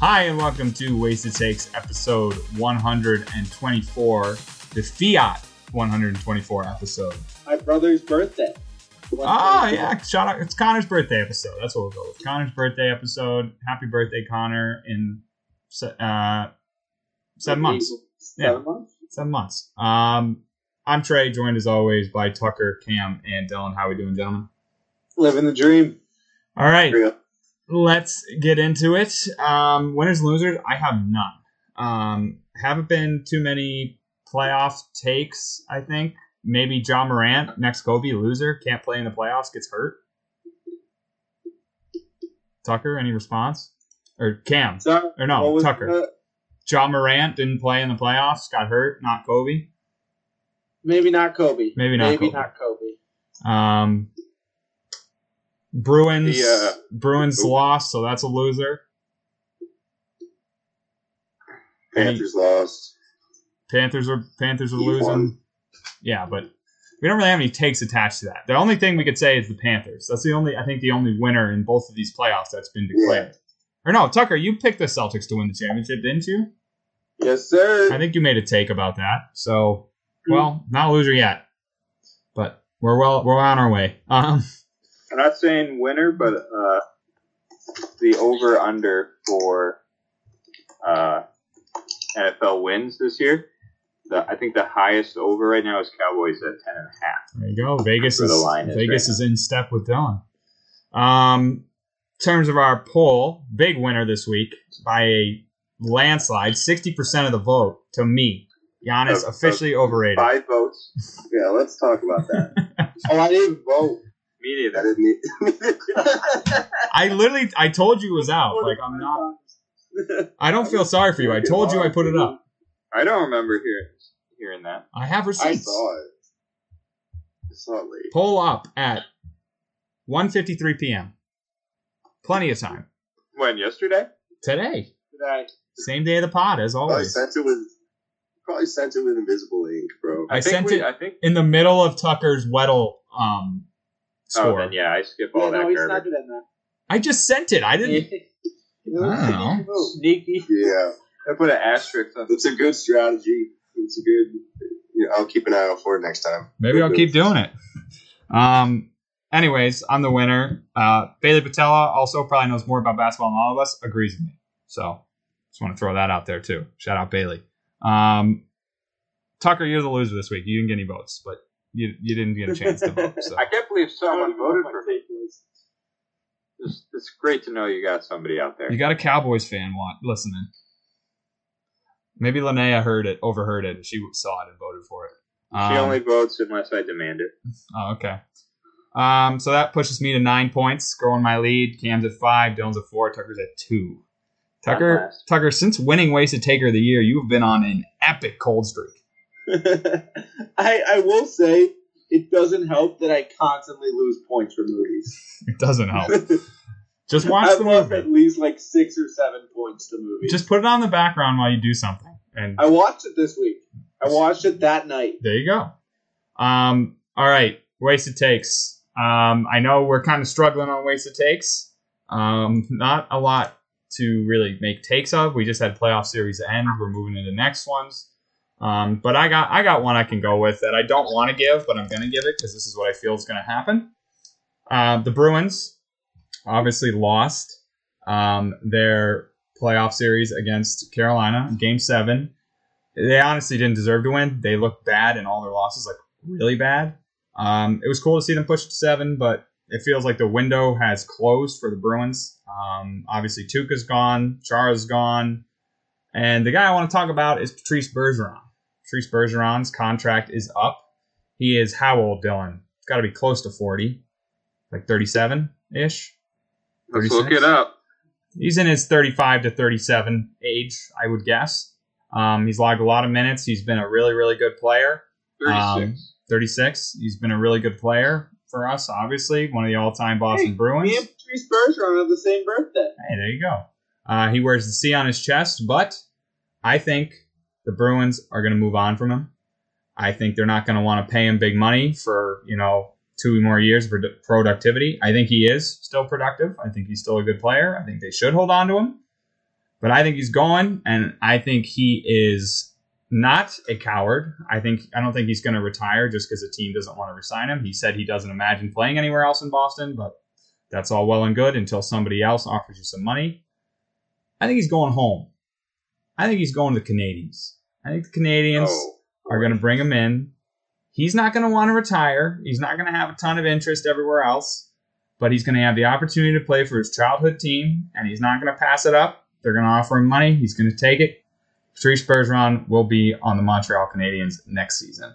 Hi, and welcome to Wasted Takes episode 124, the Fiat 124 episode. My brother's birthday. Oh, yeah, shout out. It's Connor's birthday episode. That's what we'll go with. Connor's birthday episode. Happy birthday, Connor, in uh, seven months. Yeah. Seven months? Seven months. Um, I'm Trey, joined as always by Tucker, Cam, and Dylan. How are we doing, gentlemen? Living the dream. All right. Here we go. let's get into it. Um, winners and losers, I have none. Um, haven't been too many playoff takes. I think maybe Ja Morant, next Kobe, loser, can't play in the playoffs, gets hurt. Tucker, any response? Or Cam? Or no, Tucker. Ja Morant didn't play in the playoffs, got hurt, not Kobe. maybe not Kobe. Maybe not Maybe Kobe. not Kobe. Um, Bruins, The, uh, Bruins lost, so that's a loser. Panthers lost. Panthers are Panthers are He losing. won. Yeah, but we don't really have any takes attached to that. The only thing we could say is the Panthers. That's the only I think the only winner in both of these playoffs that's been declared. Or no, Tucker, you picked the Celtics to win the championship, didn't you? Yes, sir. I think you made a take about that. So, well, not a loser yet, but we're well we're on our way. Um, I'm not saying winner, but uh, the over under for uh, NFL wins this year. The, I think the highest over right now is Cowboys at ten and a half. there you go. Vegas Where is the line is Vegas right is in step with Dylan. Um, in terms of our poll, big winner this week by a landslide, sixty percent of the vote to me. Giannis Of- of officially overrated. Five votes. Yeah, let's talk about that. oh, I didn't vote. Me neither. didn't. I literally, I told you it was out. Like I'm not. I don't feel sorry for you. I told you I put it up. I don't remember hearing hearing that. I have I receipts. saw it. I saw it late. Pull up at 1:53 p.m. Plenty of time When yesterday? today. Did I? Same day of the pod as Probably always. sent it with probably sent it with invisible ink, bro. I think sent we, it- I think. In the middle of Tucker's Weddle um Oh, then yeah, I skip all Yeah, all no, that he's garbage. not doing that. I just sent it. I didn't. I don't know. Sneaky. Yeah, I put an asterisk on. It. That's a good strategy. It's a good. Yeah, I'll keep an eye out for it next time. Maybe I'll keep doing it. Um. Anyways, I'm the winner. Uh, Bailey Patella also probably knows more about basketball than all of us. Agrees with me. So just want to throw that out there too. Shout out Bailey. Um, Tucker, you're the loser this week. You didn't get any votes, but you you didn't get a chance to vote. So I can't believe someone voted for what me. It's, it's great to know you got somebody out there. you got a Cowboys fan want listening. Maybe Linnea heard it, overheard it, and she saw it and voted for it. she Um, only votes unless I demand it. Oh, okay. Um, so that pushes me to nine points, growing my lead. Cam's at five, Dylan's at four, Tucker's at two. Tucker. Tucker, since winning Wasted Taker of the Year, you have been on an epic cold streak. I I will say it doesn't help that I constantly lose points for movies. It doesn't help. Just watch I've the movie. at least like six or seven points to movies. Just put it on the background while you do something, and I watched it this week. I watched it that night. there you go. Um, all right, Wasted Takes. Um, I know we're kind of struggling on waste Wasted Takes. Um, not a lot to really make takes of. We just had playoff series end. We're moving into next ones. Um, but I got I got one I can go with that I don't want to give, but I'm gonna give it because this is what I feel is gonna happen. Uh, the Bruins obviously lost um, their playoff series against Carolina, Game Seven. They honestly didn't deserve to win. They looked bad in all their losses, like really bad. Um, it was cool to see them push to seven, but it feels like the window has closed for the Bruins. Um, obviously, Tuukka's gone, Chara's gone, and the guy I want to talk about is Patrice Bergeron. Patrice Bergeron's contract is up. He is how old, Dylan? It's got to be close to 40, like 37 ish. Let's look it up. He's in his 35 to 37 age, I would guess. Um, he's logged a lot of minutes. He's been a really, really good player. 36. Um, 36. He's been a really good player for us, obviously. One of the all time Boston Hey, Bruins. Me and Patrice Bergeron have the same birthday. Hey, there you go. Uh, he wears the C on his chest, but I think the Bruins are going to move on from him. I think they're not going to want to pay him big money for, you know, two more years of productivity. I think he is still productive. I think he's still a good player. I think they should hold on to him. But I think he's going, and I think he is not a coward. I think I don't think he's going to retire just because the team doesn't want to resign him. He said he doesn't imagine playing anywhere else in Boston, but that's all well and good until somebody else offers you some money. I think he's going home. I think he's going to the Canadiens. I think the Canadiens Oh, are going to bring him in. He's not going to want to retire. He's not going to have a ton of interest everywhere else, but he's going to have the opportunity to play for his childhood team, and he's not going to pass it up. They're going to offer him money. He's going to take it. Patrice Bergeron will be on the Montreal Canadiens next season.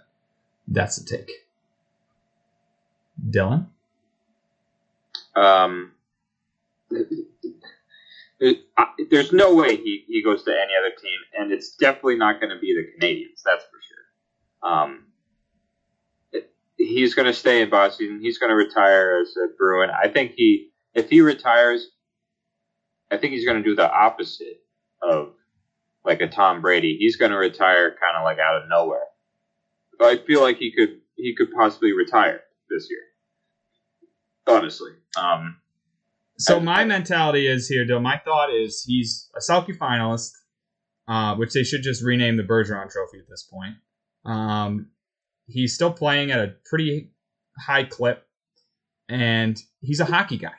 That's the take. Dylan? Um, it, there's no way he, he goes to any other team, and it's definitely not going to be the Canadiens. That's for sure. Um, it, he's going to stay in Boston. He's going to retire as a Bruin. I think he, if he retires, I think he's going to do the opposite of like a Tom Brady. He's going to retire kind of like out of nowhere. I feel like he could he could possibly retire this year. Honestly, um, So I- my mentality is here, Dylan. My thought is he's a Selke finalist, uh, which they should just rename the Bergeron Trophy at this point. Um, he's still playing at a pretty high clip, and he's a hockey guy.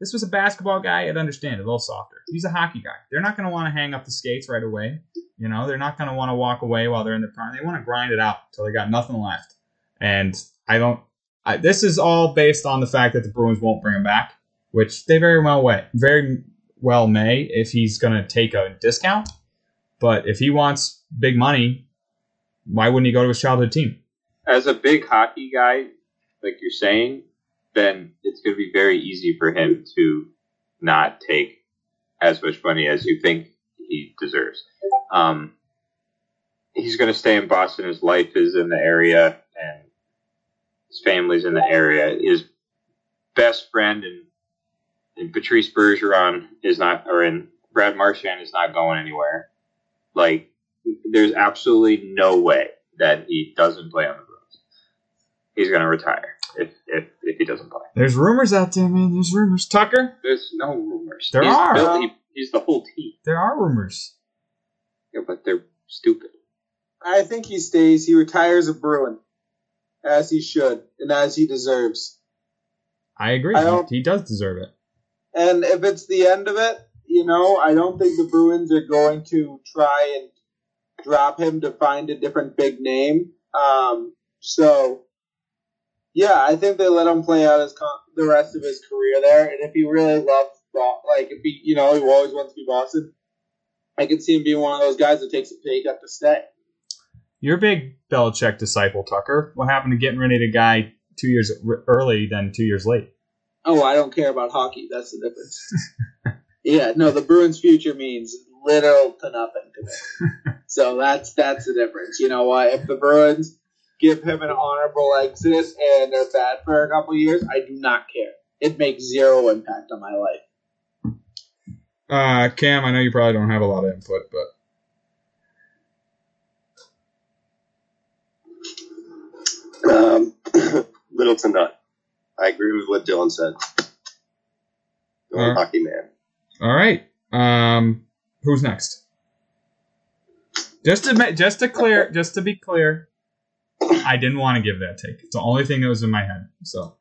This was a basketball guy, I'd understand a little softer. He's a hockey guy. They're not going to want to hang up the skates right away. You know, they're not going to want to walk away while they're in the prime. They want to grind it out until they got nothing left. And I don't. I, this is all based on the fact that the Bruins won't bring him back which they very well way, very well may if he's going to take a discount. But if he wants big money, why wouldn't he go to his childhood team? as a big hockey guy, like you're saying, then it's going to be very easy for him to not take as much money as you think he deserves. Um, he's going to stay in Boston. His life is in the area, and his family's in the area. His best friend and, and Patrice Bergeron is not, or in Brad Marchand is not going anywhere. Like, there's absolutely no way that he doesn't play on the Bruins. He's going to retire if, if if he doesn't play. There's rumors out there, man. There's rumors. Tucker, There's no rumors. There he's are. built- he- he's the whole team. there are rumors. Yeah, but they're stupid. I think he stays. He retires a Bruin, as he should and as he deserves. I agree. I He, he does deserve it. And if it's the end of it, you know, I don't think the Bruins are going to try and drop him to find a different big name. Um, so, yeah, I think they let him play out his con- the rest of his career there. And if he really loves, like, if he, you know, he always wants to be Boston, I can see him being one of those guys that takes a pay cut to stay. You're a big Belichick disciple, Tucker. What happened to getting rid of a guy two years early than two years late? Oh, I don't care about hockey. That's the difference. yeah, no, the Bruins' future means little to nothing to me. so that's that's the difference. You know what? If the Bruins give him an honorable exit and they're bad for a couple years, I do not care. It makes zero impact on my life. Uh, Cam, I know you probably don't have a lot of input, but Um, little to none. I agree with what Dylan said. Going Alright. hockey man. All right. Um, who's next? Just to just to clear, just to be clear, I didn't want to give that take. It's the only thing that was in my head. So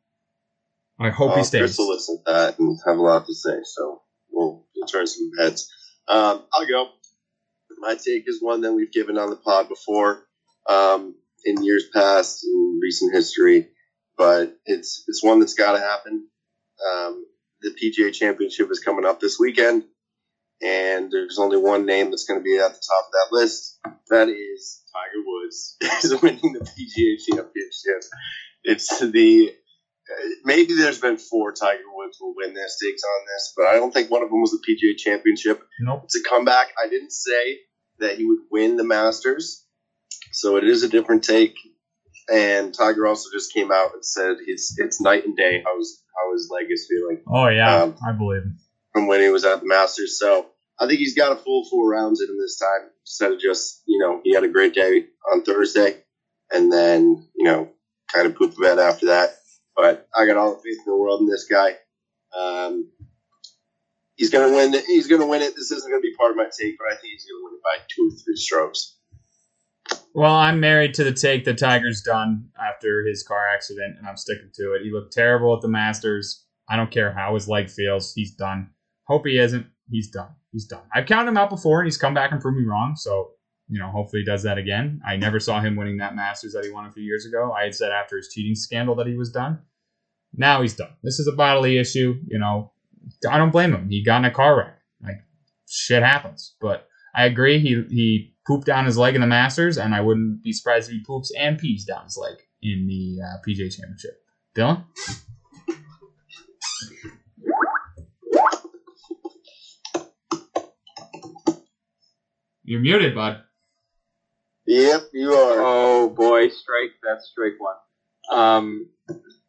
I hope he Uh, stays. Chris will listen to that and have a lot to say, so we'll, we'll turn some heads. Um, I'll go. My take is one that we've given on the pod before, um, in years past, in recent history, but it's it's one that's got to happen. Um, the PGA Championship is coming up this weekend, and there's only one name that's going to be at the top of that list. That is Tiger Woods is winning the PGA Championship. It's the maybe there's been four Tiger Woods will win their stakes on this, but I don't think one of them was the PGA Championship. Nope. It's a comeback. I didn't say that he would win the Masters, so it is a different take. And Tiger also just came out and said it's it's night and day how his how his leg is feeling Oh yeah, Um, I believe him. from when he was at the Masters. So I think he's got a full four rounds in him this time instead of just you know he had a great day on Thursday and then you know kind of poop the bed after that. But I got all the faith in the world in this guy. Um, he's gonna win. He's gonna win it. This isn't gonna be part of my take, but I think he's gonna win it by two or three strokes. Well, I'm married to the take that Tiger's done after his car accident, and I'm sticking to it. He looked terrible at the Masters. I don't care how his leg feels. He's done. Hope he isn't. He's done. He's done. I've counted him out before, and he's come back and proved me wrong. So, you know, hopefully he does that again. I never saw him winning that Masters that he won a few years ago. I had said after his cheating scandal that he was done. Now he's done. This is a bodily issue. You know, I don't blame him. He got in a car wreck. Like, shit happens. But I agree. He he pooped down his leg in the Masters, and I wouldn't be surprised if he poops and pees down his leg in the uh, PGA Championship. Dylan? You're muted, bud. Yep, you are. Oh boy, strike that's strike one. Um,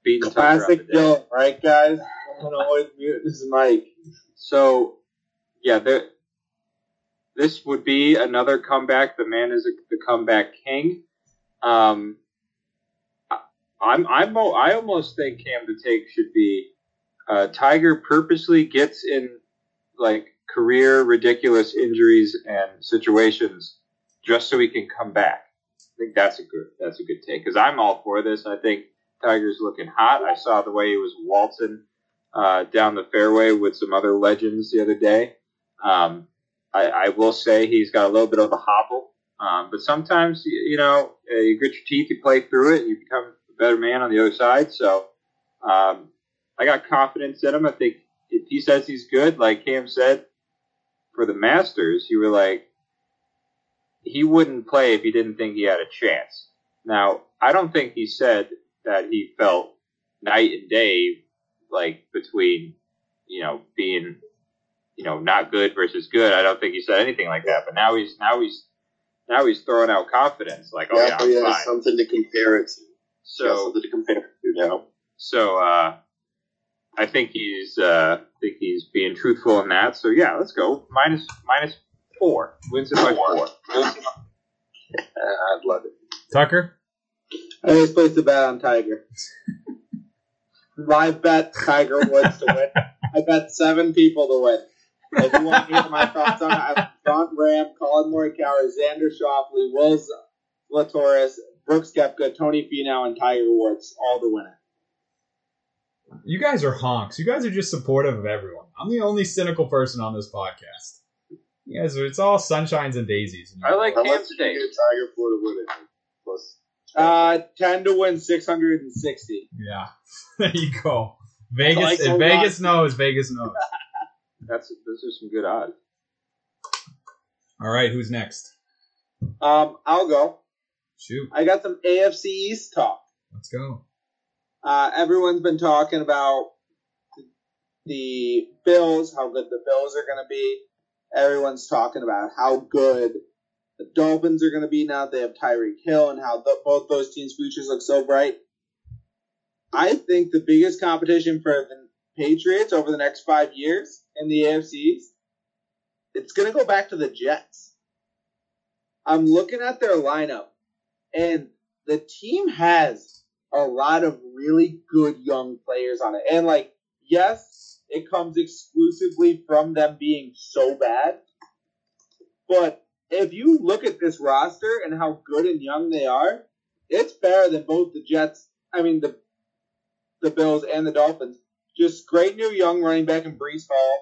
beating Tucker Classic today. Dylan, right, guys? I'm gonna always mute his mic. So, yeah, there. This would be another comeback. The man is a, the comeback king. Um, I'm I'm I almost think Cam to take should be uh, Tiger purposely gets in like career ridiculous injuries and situations just so he can come back. I think that's a good that's a good take because I'm all for this. I think Tiger's looking hot. I saw the way he was waltzing uh, down the fairway with some other legends the other day. Um, I, I will say he's got a little bit of a hobble, um, but sometimes you, know uh, you grit your teeth, you play through it, and you become a better man on the other side. So um, I got confidence in him. I think if he says he's good, like Cam said, for the Masters, you were like he wouldn't play if he didn't think he had a chance. Now I don't think he said that he felt night and day like between you know being you know not good versus good. I don't think he said anything like that. But now he's now he's now he's throwing out confidence like oh yeah, yeah, he I'm fine. something to compare it to. He has So something to compare it to now. so uh, I think he's uh, I think he's being truthful in that. So yeah, let's go minus minus four wins it by four. I'd love it. Tucker? I just placed a bet on Tiger. Live bet Tiger Woods to win. I bet seven people to win. If you want to hear my thoughts on it, I have Jon Rahm, Collin Morikawa, Xander Schauffele, Will Zalatoris, Brooks Koepka, Tony Finau, and Tiger Woods all to win it. You guys are honks. You guys are just supportive of everyone. I'm the only cynical person on this podcast. You guys are, it's all sunshines and daisies. I like How much Cam's you take. get Tiger for to win it? Plus, Uh, 10 to win 660. Yeah. there you go. Vegas, like Vegas knows, Vegas knows. That's those are some good odds. All right, who's next? Um, I'll go. Shoot, I got some AFC East talk. let's go. Uh, everyone's been talking about the Bills, how good the Bills are going to be. Everyone's talking about how good the Dolphins are going to be now that they have Tyreek Hill and how the, both those teams' futures look so bright. I think the biggest competition for the Patriots over the next five years in the AFC East, it's going to go back to the Jets. I'm looking at their lineup, and the team has a lot of really good young players on it. And like, yes, it comes exclusively from them being so bad. But if you look at this roster and how good and young they are, it's better than both the Jets, I mean the the Bills and the Dolphins. Just great new young running back in Breece Hall.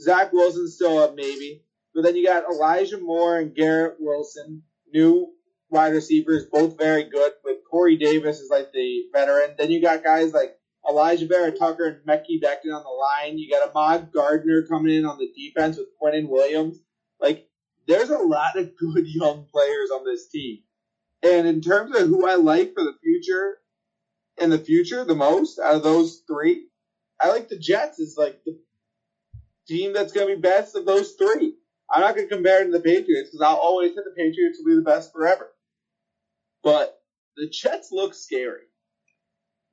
Zach Wilson's still up, maybe. But then you got Elijah Moore and Garrett Wilson, new wide receivers, both very good. With Corey Davis is like the veteran. Then you got guys like Alijah Vera Tucker and Mekhi Becton on the line. You got Ahmad Gardner coming in on the defense with Quinnen Williams. Like, there's a lot of good young players on this team. And in terms of who I like for the future, in the future, the most out of those three, I like the Jets as like the team that's going to be best of those three. I'm not going to compare it to the Patriots because I'll always say the Patriots will be the best forever. But the Jets look scary.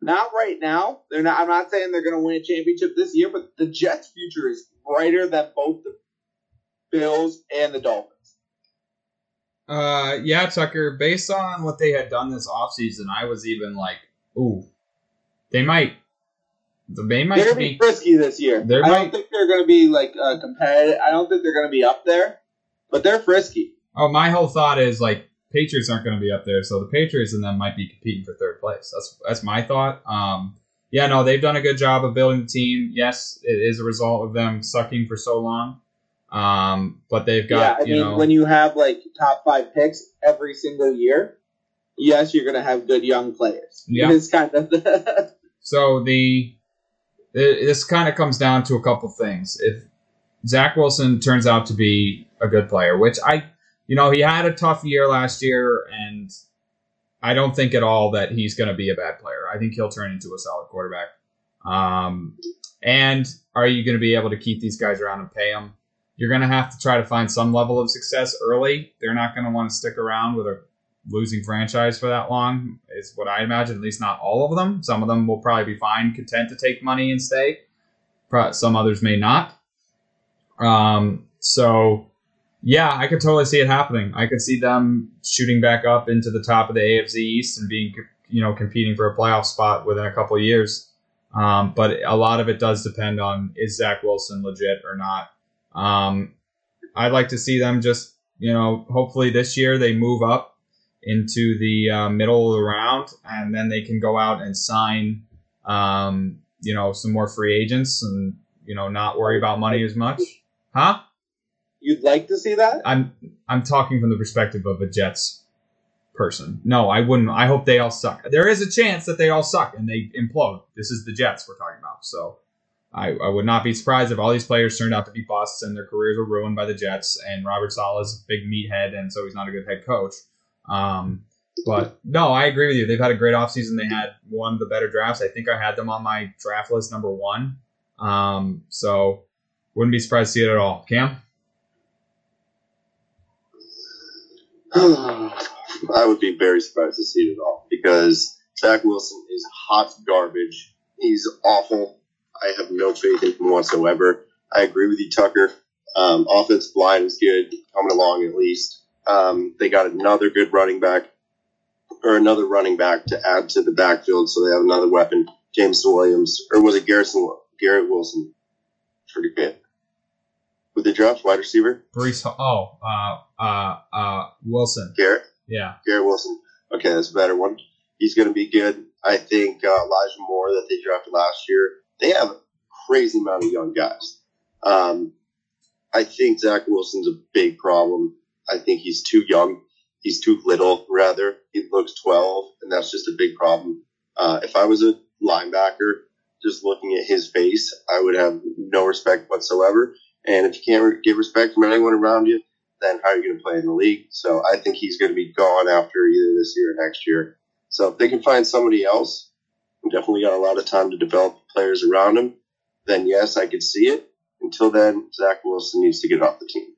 Not right now. They're not. I'm not saying they're going to win a championship this year, but the Jets' future is brighter than both the Bills and the Dolphins. Uh, yeah, Tucker. Based on what they had done this offseason, I was even like, ooh, they might, They might they're gonna be be. frisky this year. I might- don't think they're gonna be like uh, competitive. I don't think they're gonna be up there, but they're frisky. Oh, my whole thought is like Patriots aren't going to be up there, so the Patriots and them might be competing for third place. That's that's my thought. Um, yeah, no, they've done a good job of building the team. Yes, it is a result of them sucking for so long. Um, but they've got. yeah, I mean, know when you have like top five picks every single year, yes, you're gonna have good young players. Yeah. it's kind of So the it, this kind of comes down to a couple things. If Zach Wilson turns out to be a good player, which I, you know, he had a tough year last year, and I don't think at all that he's going to be a bad player. I think he'll turn into a solid quarterback. Um, and are you going to be able to keep these guys around and pay them? You're going to have to try to find some level of success early. They're not going to want to stick around with a losing franchise for that long is what I imagine. At least not all of them. Some of them will probably be fine, content to take money and stay. Some others may not. Um, so yeah, I could totally see it happening. I could see them shooting back up into the top of the AFC East and being, you know, competing for a playoff spot within a couple years. Um, but a lot of it does depend on is Zach Wilson legit or not. Um, I'd like to see them just, you know, hopefully this year they move up into the uh, middle of the round, and then they can go out and sign, um, you know, some more free agents, and you know, not worry about money as much. Huh? you'd like to see that. I'm I'm talking from the perspective of a Jets person. No, I wouldn't. I hope they all suck. There is a chance that they all suck and they implode. This is the Jets we're talking about. So I, I would not be surprised if all these players turned out to be busts and their careers were ruined by the Jets and Robert Saleh's a big meathead and so he's not a good head coach. Um, but no, I agree with you. They've had a great offseason. They had one of the better drafts. I think I had them on my draft list number one. Um, so wouldn't be surprised to see it at all. Cam? I would be very surprised to see it at all because Zach Wilson is hot garbage. He's awful. I have no faith in him whatsoever. I agree with you, Tucker. Um, offensive line is good, coming along at least. Um, they got another good running back, or another running back to add to the backfield, so they have another weapon. James Williams, or was it Garrison, Garrett Wilson? Forget. With the draft, wide receiver, Breece. Oh, uh, uh, uh, Wilson. Garrett. Yeah. Garrett Wilson. Okay, that's a better one. He's going to be good. I think uh, Elijah Moore that they drafted last year. They have a crazy amount of young guys. Um, I think Zach Wilson's a big problem. I think he's too young. He's too little, rather. He looks 12, and that's just a big problem. Uh, if I was a linebacker, just looking at his face, I would have no respect whatsoever. And if you can't get respect from anyone around you, then how are you going to play in the league? So I think he's going to be gone after either this year or next year. So if they can find somebody else, definitely got a lot of time to develop players around him, then yes, I could see it. Until then, Zach Wilson needs to get off the team.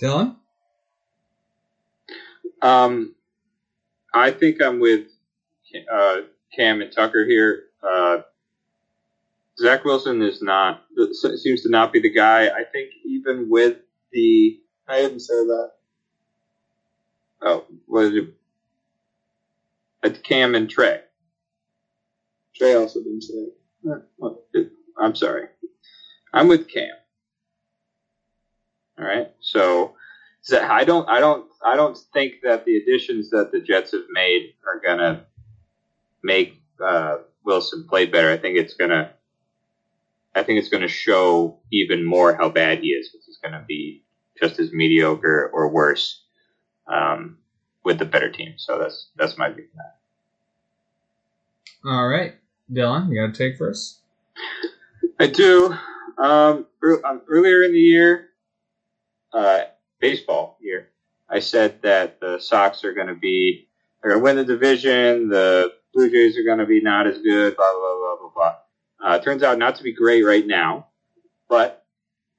Dylan? Um, I think I'm with uh, Cam and Tucker here. Uh, Zach Wilson is not seems to not be the guy. I think even with the I didn't say that. oh, what is it? Uh, Cam and Trey. Trey also didn't say it. I'm sorry. I'm with Cam. All right. So, I don't I don't I don't think that the additions that the Jets have made are gonna make uh, Wilson play better. I think it's gonna I think it's gonna show even more how bad he is, which is gonna be just as mediocre or worse um, with the better team. So that's that's my view. on that. All right. Dylan, you got to take first? I do. Um, um, earlier in the year, uh, baseball year, I said that the Sox are going to be they're going to win the division. The Blue Jays are going to be not as good. Blah blah blah blah blah. Uh, turns out not to be great right now, but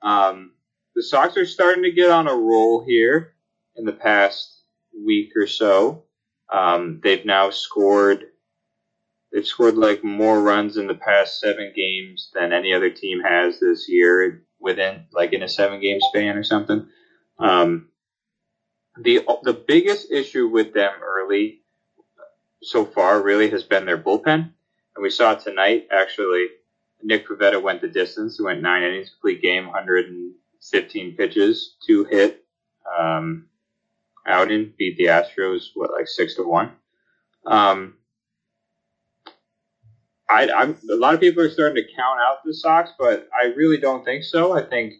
um, the Sox are starting to get on a roll here in the past week or so. Um, they've now scored They've scored like more runs in the past seven games than any other team has this year within like in a seven game span or something. Um, the the biggest issue with them early so far really has been their bullpen. And we saw tonight, actually, Nick Pivetta went the distance. He went nine innings, complete game, 115 pitches, two hit um, outing, beat the Astros, what, like six to one. Um, I, I'm, a lot of people are starting to count out the Sox, but I really don't think so. I think,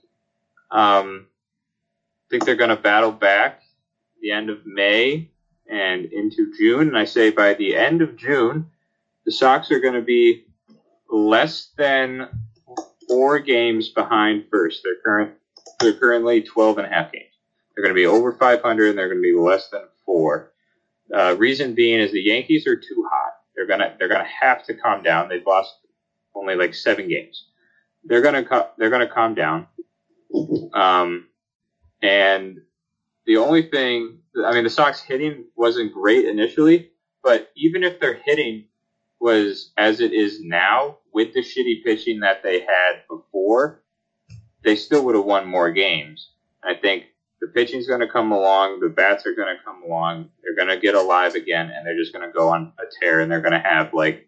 um, I think they're going to battle back the end of May and into June. And I say by the end of June, the Sox are going to be less than four games behind first. They're current. They're currently 12 and a half games. They're going to be over 500, and they're going to be less than four. Uh, reason being is the Yankees are too hot. They're gonna they're gonna have to calm down. They've lost only like seven games. They're gonna they're gonna calm down. Um, and the only thing I mean, the Sox hitting wasn't great initially, but even if their hitting was as it is now with the shitty pitching that they had before, they still would have won more games. I think the pitching's going to come along, the bats are going to come along, they're going to get alive again, and they're just going to go on a tear, and they're going to have like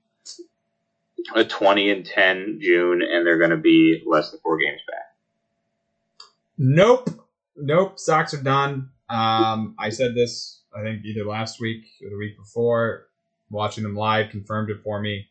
a 20 and 10 June, and they're going to be less than four games back. Nope. Nope. Sox are done. Um, I said this, I think, either last week or the week before. Watching them live confirmed it for me.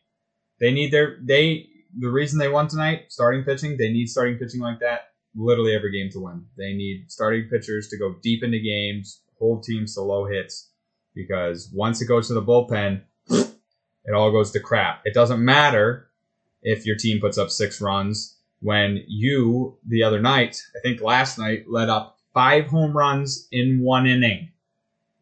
They need their they the reason they won tonight, starting pitching, they need starting pitching like that literally every game to win. They need starting pitchers to go deep into games, hold teams to low hits, because once it goes to the bullpen, it all goes to crap. It doesn't matter if your team puts up six runs when you the other night, I think last night, let up five home runs in one inning.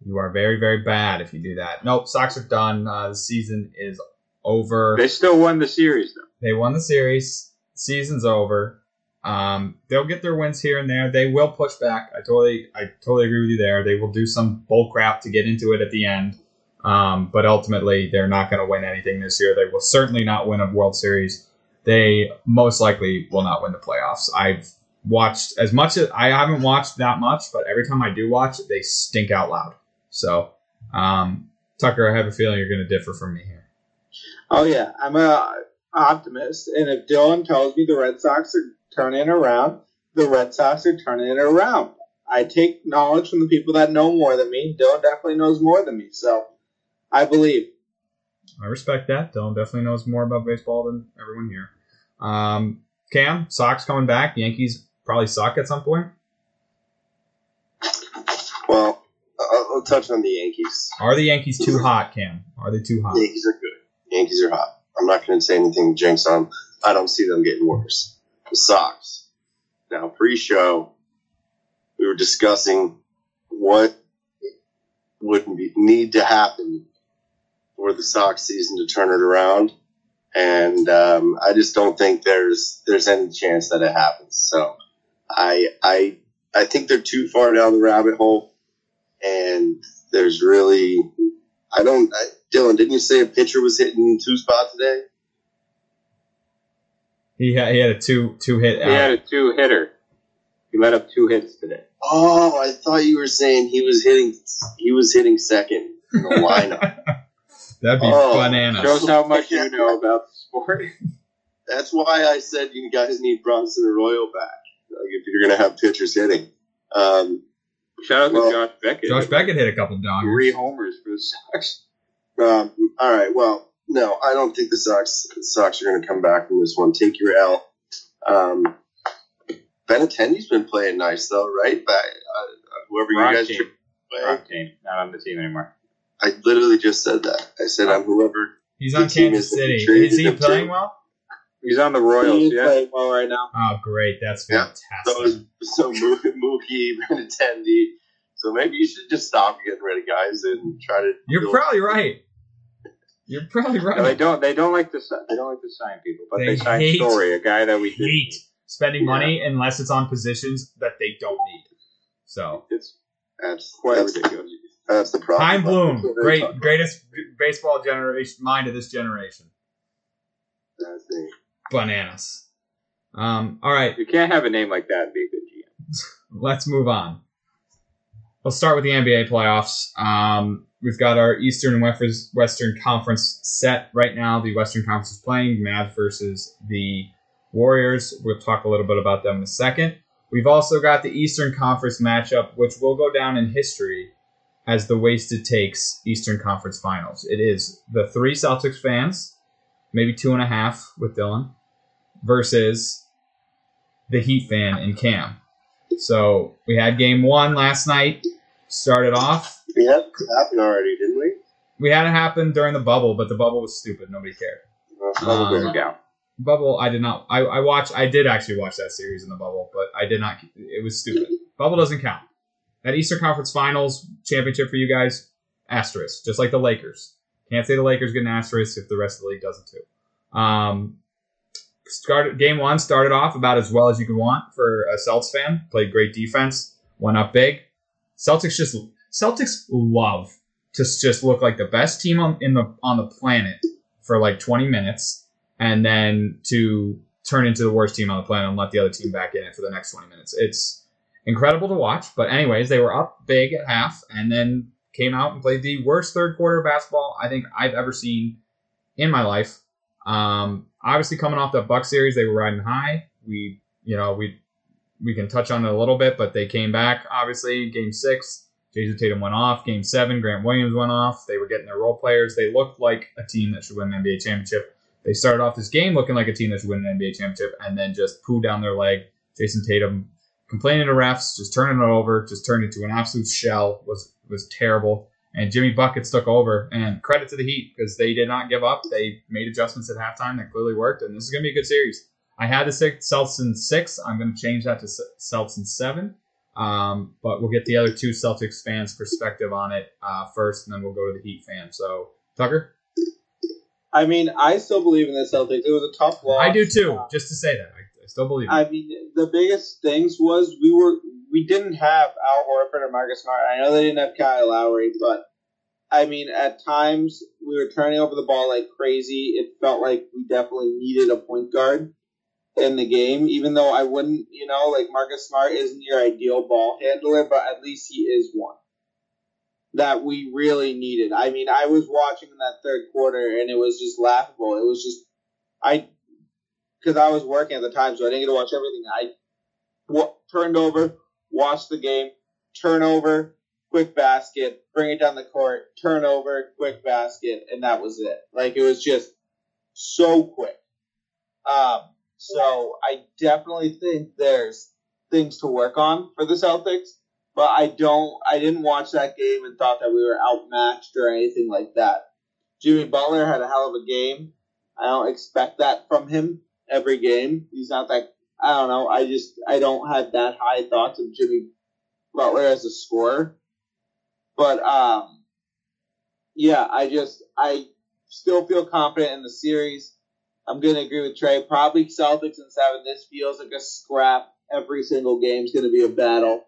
You are very, very bad if you do that. Nope, Sox are done. Uh, the season is over. They still won the series, though. They won the series. Season's over. Um, they'll get their wins here and there. They will push back. I totally, I totally agree with you there. They will do some bull crap to get into it at the end. Um, but ultimately, they're not going to win anything this year. They will certainly not win a World Series. They most likely will not win the playoffs. I've watched as much as I haven't watched that much, but every time I do watch, they stink out loud. So, um, Tucker, I have a feeling you're going to differ from me here. Oh yeah, I'm a optimist, and if Dylan tells me the Red Sox are turning around, the Red Sox are turning it around. I take knowledge from the people that know more than me. Dylan definitely knows more than me, so I believe. I respect that. Dylan definitely knows more about baseball than everyone here. Um, Cam, Sox coming back. Yankees probably suck at some point. Well, I'll, I'll touch on the Yankees. Are the Yankees too hot, Cam? Are they too hot? Yankees are good. Yankees are hot. I'm not going to say anything jinx on. I don't see them getting worse. The Sox. Now, pre-show, we were discussing what would need to happen for the Sox season to turn it around, and um, I just don't think there's there's any chance that it happens. So, I I I think they're too far down the rabbit hole, and there's really I don't. I, Dylan, didn't you say a pitcher was hitting two spot today? He had, he had a two two hit. He had a two hitter. He let up two hits today. Oh, I thought you were saying he was hitting. He was hitting second in the lineup. That'd be Oh, bananas. Shows how much you know about the sport. That's why I said you guys need Bronson Arroyo back. Like if you're gonna have pitchers hitting. Um, Shout out to Josh Beckett. Josh Beckett hit a couple dongers. Three homers for the Sox. um, all right. Well, no, I don't think the Sox. Sox are gonna come back from this one. Take your L. Um, Benintendi's been playing nice though, right? But, uh, whoever you guys team. Wrong team. Not on the team anymore. I literally just said that. I said I'm whoever. He's on team Kansas is City. Is he playing too. well? He's on the Royals. He's Yeah. playing well right now. Oh, great. That's Yeah. fantastic. So is so Mo- Mookie, Benintendi. So maybe you should just stop getting rid of guys and try to. You're build- probably right. You're probably No, they right. don't. They don't like to. They don't like to sign people, but They they, signed hate- Story, a guy that we did. Hate spending Yeah. money unless it's on positions that they don't need. So It's That's quite that's, ridiculous. that's the problem. Chaim Bloom, That's what they're great, talking greatest baseball generation mind of this generation. That's the- Bananas. Um, all right, You can't have a name like that and be a good GM. let's move on. We'll start with the NBA playoffs. Um, we've got our Eastern and Western Conference set right now. The Western Conference is playing Mavs versus the Warriors. We'll talk a little bit about them in a second. We've also got the Eastern Conference matchup, which will go down in history as the Wasted Takes Eastern Conference Finals. It is the three Celtics fans, maybe two and a half with Dylan, versus the Heat fan in Cam. So we had game one last night. Started off. We had this happen already, didn't we? We had it happen during the bubble, but the bubble was stupid. Nobody cared. Well, Um, There we go. Bubble, I did not. I, I watched. I did actually watch that series in the bubble, but I did not. It was stupid. Bubble doesn't count. That Eastern Conference Finals championship for you guys, asterisk. Just like the Lakers. Can't say the Lakers get an asterisk if the rest of the league doesn't too. Um, started game one started off about as well as you could want for a Celtics fan. Played great defense, went up big. Celtics just Celtics love to just look like the best team on in the on the planet for like 20 minutes, and then to turn into the worst team on the planet and let the other team back in it for the next 20 minutes. It's incredible to watch. But anyways, they were up big at half, and then came out and played the worst third quarter basketball I think I've ever seen in my life. Um, obviously, coming off the Buck series, they were riding high. We, you know, we we can touch on it a little bit, but they came back. Obviously, game six, Jayson Tatum went off. Game seven, Grant Williams went off. They were getting their role players. They looked like a team that should win an NBA championship. They started off this game looking like a team that should win an NBA championship, and then just poo down their leg. Jayson Tatum complaining to refs, just turning it over, just turned into an absolute shell. was was terrible. And Jimmy Buckets took over. And credit to the Heat because they did not give up. They made adjustments at halftime that clearly worked, and this is going to be a good series. I had the six, Celtics six. I'm going to change that to Celtics seven. Um, but we'll get the other two Celtics fans' perspective on it uh, first, and then we'll go to the Heat fan. So, Tucker, I mean, I still believe in the Celtics. It was a tough loss. I do too. Uh, Just to say that, I, I still believe. It. I mean, the biggest things was we were we didn't have Al Horford or Marcus Smart. I know they didn't have Kyle Lowry, but I mean, at times we were turning over the ball like crazy. It felt like we definitely needed a point guard in the game, even though I wouldn't, you know, like Marcus Smart isn't your ideal ball handler, but at least he is one that we really needed. I mean, I was watching in that third quarter and it was just laughable. It was just, I, because I was working at the time, so I didn't get to watch everything. I turned over, watched the game, turnover, quick basket, bring it down the court, turnover, quick basket, and that was it. Like it was just so quick. Um, so I definitely think there's things to work on for the Celtics, but I don't. I didn't watch that game and thought that we were outmatched or anything like that. Jimmy Butler had a hell of a game. I don't expect that from him every game. He's not that. I don't know. I just I don't have that high thoughts of Jimmy Butler as a scorer. But um, yeah, I just I still feel confident in the series. I'm gonna agree with Trey. Probably Celtics in seven. This feels like a scrap. Every single game is gonna be a battle.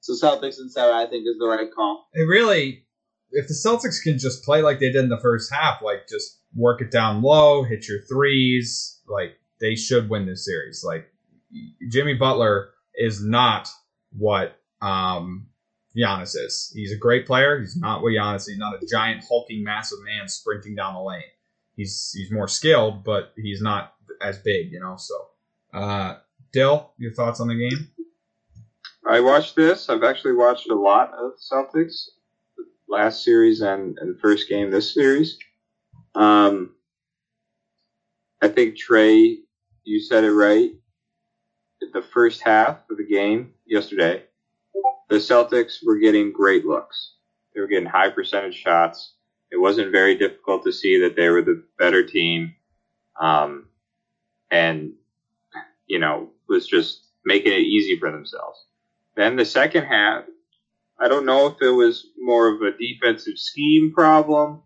So Celtics in seven, I think, is the right call. it really, if the Celtics can just play like they did in the first half, like just work it down low, hit your threes, like they should win this series. Like Jimmy Butler is not what um, Giannis is. He's a great player. He's not what Giannis. is. He's not a giant hulking, massive man sprinting down the lane. He's he's more skilled, but he's not as big, you know. So, uh, Dill, your thoughts on the game? I watched this. I've actually watched a lot of Celtics, last series and, and first game this series. Um, I think Trey, you said it right. The first half of the game yesterday, the Celtics were getting great looks. They were getting high percentage shots. It wasn't very difficult to see that they were the better team, um, and you know was just making it easy for themselves. Then the second half, I don't know if it was more of a defensive scheme problem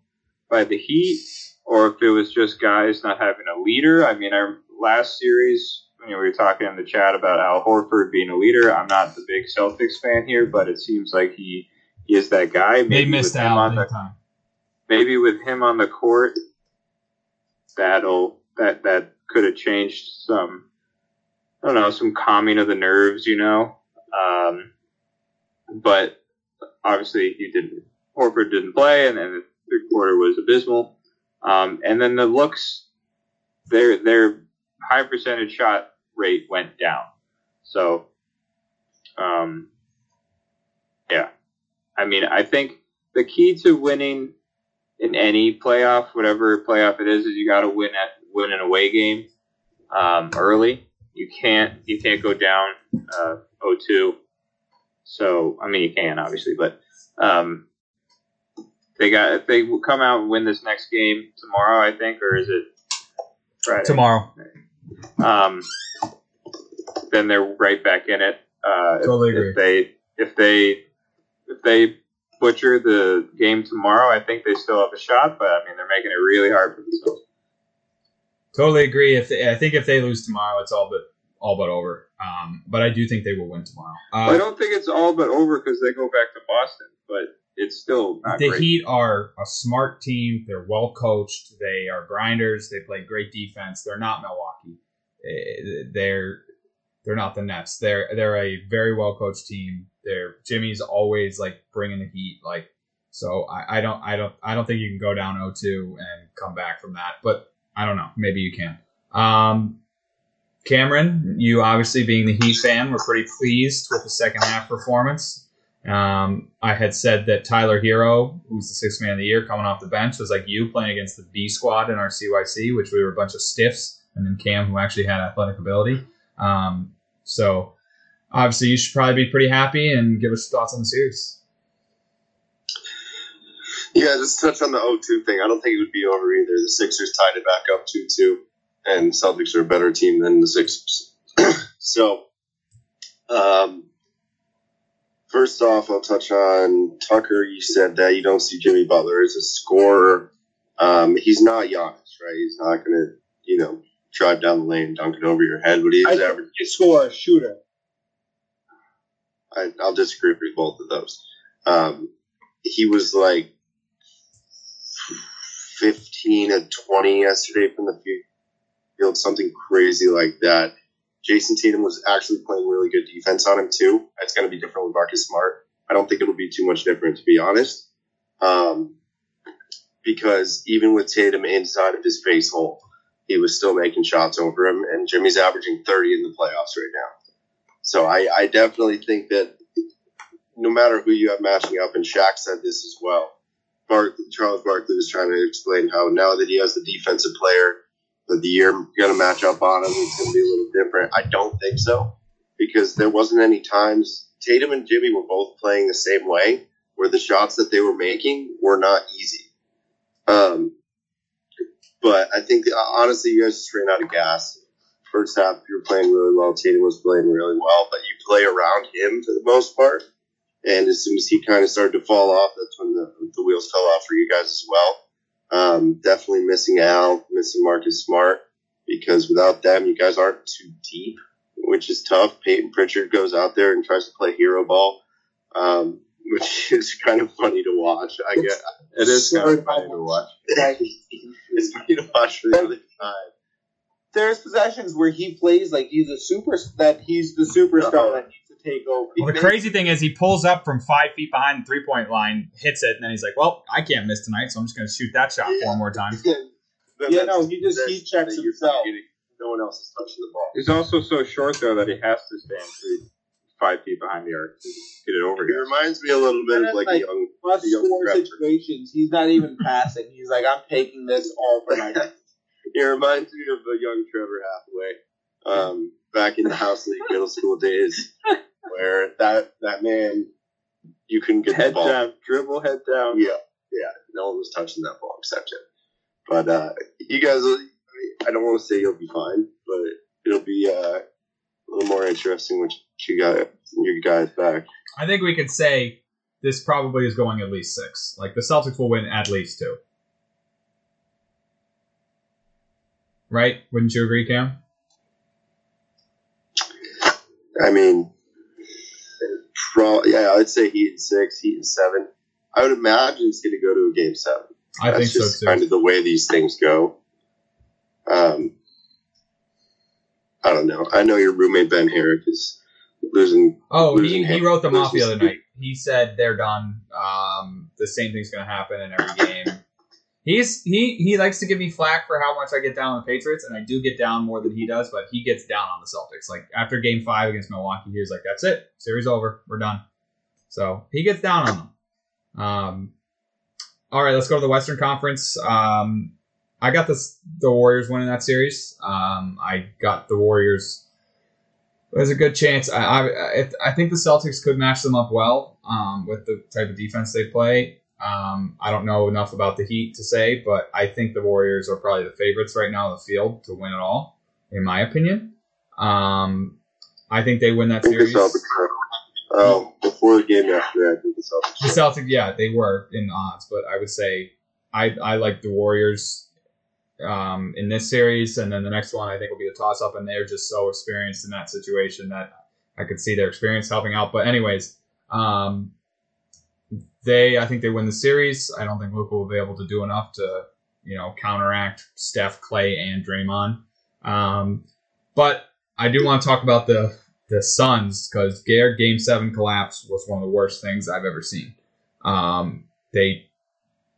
by the Heat or if it was just guys not having a leader. I mean, our last series, you know, we were talking in the chat about Al Horford being a leader. I'm not the big Celtics fan here, but it seems like he, he is that guy. They missed out on the time. Maybe with him on the court, that'll that that could have changed some. I don't know, some calming of the nerves, you know. Um, but obviously, he didn't Horford didn't play, and then the third quarter was abysmal. Um, and then the looks, their their high percentage shot rate went down. So, um, yeah, I mean, I think the key to winning in any playoff, whatever playoff it is, is you got to win at win an away game um, early. You can't you can't go down uh, 0-2. So I mean you can obviously, but um, they got if they will come out and win this next game tomorrow, I think, or is it Friday? Tomorrow. Um, then they're right back in it. Uh, if- agree. If they if they if they butcher the game tomorrow, I think they still have a shot. But I mean, they're making it really hard for themselves. Totally agree. If they, I think if they lose tomorrow, it's all but all but over. Um, but I do think they will win tomorrow. I Uh, don't think it's all but over because they go back to Boston, but it's still not the great. Heat are a smart team. They're well coached. They are grinders. They play great defense. They're not Milwaukee. Eh, They're they're not the Nets. They're they're a very well coached team. They're Jimmy's always like bringing the heat. Like so, I, I don't I don't I don't think you can go down 0-2 and come back from that. But I don't know. Maybe you can. Um, Cameron, you obviously being the Heat fan, were pretty pleased with the second half performance. Um, I had said that Tyler Herro, who's the sixth man of the year coming off the bench, was like you playing against the B squad in our CYC, which we were a bunch of stiffs, and then Cam, who actually had athletic ability. Um, so obviously, you should probably be pretty happy and give us thoughts on the series. Yeah, just touch on the 0-2 thing. I don't think it would be over either. The Sixers tied it back up 2-2, and Celtics are a better team than the Sixers. so, um, first off, I'll touch on Tucker. You said that you don't see Jimmy Butler as a scorer. Um, he's not Giannis, right? He's not going to, you know, drive down the lane, dunk it over your head, but he I is think average. he score a shooter. I, I'll disagree with both of those. Um, he was like 15 and 20 yesterday from the field, something crazy like that. Jayson Tatum was actually playing really good defense on him too. It's going to be different with Marcus Smart. I don't think it'll be too much different, to be honest. Um, because even with Tatum inside of his face hole, he was still making shots over him, and Jimmy's averaging 30 in the playoffs right now. So I, I definitely think that no matter who you have matching up, and Shaq said this as well. Charles Barkley was trying to explain how now that he has the defensive player that the year going to match up on him, it's going to be a little different. I don't think so because there wasn't any times Tatum and Jimmy were both playing the same way, where the shots that they were making were not easy. Um, but I think honestly, you guys just ran out of gas. First half, you were playing really well. Tatum was playing really well, but you play around him for the most part. And as soon as he kind of started to fall off, that's when the, the wheels fell off for you guys as well. Um, definitely missing Al, missing Marcus Smart, because without them, you guys aren't too deep, which is tough. Payton Pritchard goes out there and tries to play hero ball, um, which is kind of funny to watch. I get It is kind of funny to watch. it's funny to watch for the other time. There's possessions where he plays like he's a super that he's the superstar Uh-oh. that needs to take over. Well, the crazy thing is, he pulls up from five feet behind the three point line, hits it, and then he's like, "Well, I can't miss tonight, so I'm just going to shoot that shot four more times." Yeah, no, he just- he checks himself. No one else is touching the ball. He's also so short though that he has to stand three, five feet behind the arc to get it over It here. reminds me a little bit of like, like, a young. Must The young score Trevor. situations. He's not even passing. He's like, I'm taking this all for my. It reminds me of a young Trevor Hathaway, um, back in the house league middle school days, where that that man, you couldn't get the Head ball. down, dribble, head down. Yeah, yeah. No one was touching that ball except him. But uh, you guys, will- I don't want to say you'll be fine, but it'll be uh, a little more interesting once you got your guys back. I think we could say this probably is going at least six. Like the Celtics will win at least two. Right? Wouldn't you agree, Cam? I mean, pro- yeah, I'd say Heat in six, Heat in seven. I would imagine it's going to go to a game seven. I That's think so just too. kind of the way these things go. Um, I don't know. I know your roommate Ben Herrick is losing. oh, he, losing he him- wrote them off the other night. he said they're done. Um, the same thing's going to happen in every game. He's he he likes to give me flack for how much I get down on the Patriots, and I do get down more than he does, but he gets down on the Celtics. Like after Game Five against Milwaukee, he was like, "That's it, series over, we're done." So he gets down on them. Um, all right, let's go to the Western Conference. Um, I got this the Warriors winning that series. Um, I got the Warriors. There's a good chance. I, I I think the Celtics could match them up well um, with the type of defense they play. Um, I don't know enough about the Heat to say, but I think the Warriors are probably the favorites right now in the field to win it all, in my opinion. Um, I think they win that I think the series. Um, before the game yesterday, I think the Celtics. The Celtics, yeah, they were in the odds, but I would say I I like the Warriors um, in this series, and then the next one I think will be a toss up, and they're just so experienced in that situation that I could see their experience helping out. But anyways, um, they I think they win the series. I don't think Luka will be able to do enough to you know counteract Steph, Clay, and Draymond. Um, but I do want to talk about the the Suns because their Game Seven collapse was one of the worst things I've ever seen. Um, they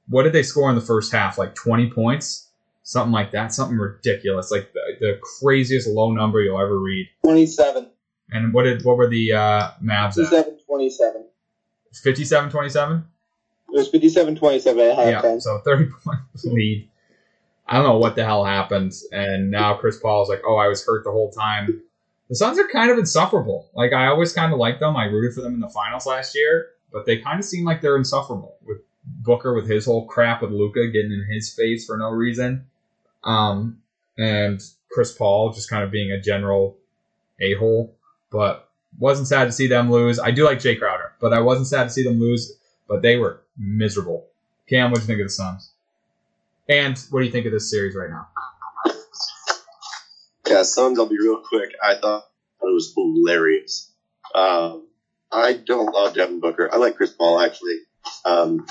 what did they score in the first half? Like twenty points, something like that, something ridiculous, like the, the craziest low number you'll ever read. 27. And what did what were the uh, Mavs at? 57 27. 57-27? It was 57 27 at Yeah, halftime. so 30 point lead. I don't know what the hell happened. And now Chris Paul is like, oh, I was hurt the whole time. The Suns are kind of insufferable. Like, I always kind of liked them. I rooted for them in the finals last year, but they kind of seem like they're insufferable with Booker with his whole crap with Luka getting in his face for no reason. Um, and Chris Paul just kind of being a general a hole. But wasn't sad to see them lose. I do like Jae Crowder, but I wasn't sad to see them lose. But they were miserable. Cam, what do you think of the Suns? And what do you think of this series right now? Yeah, Suns, I'll be real quick. I thought it was hilarious. Um, I don't love Devin Booker. I like Chris Paul, actually. Um,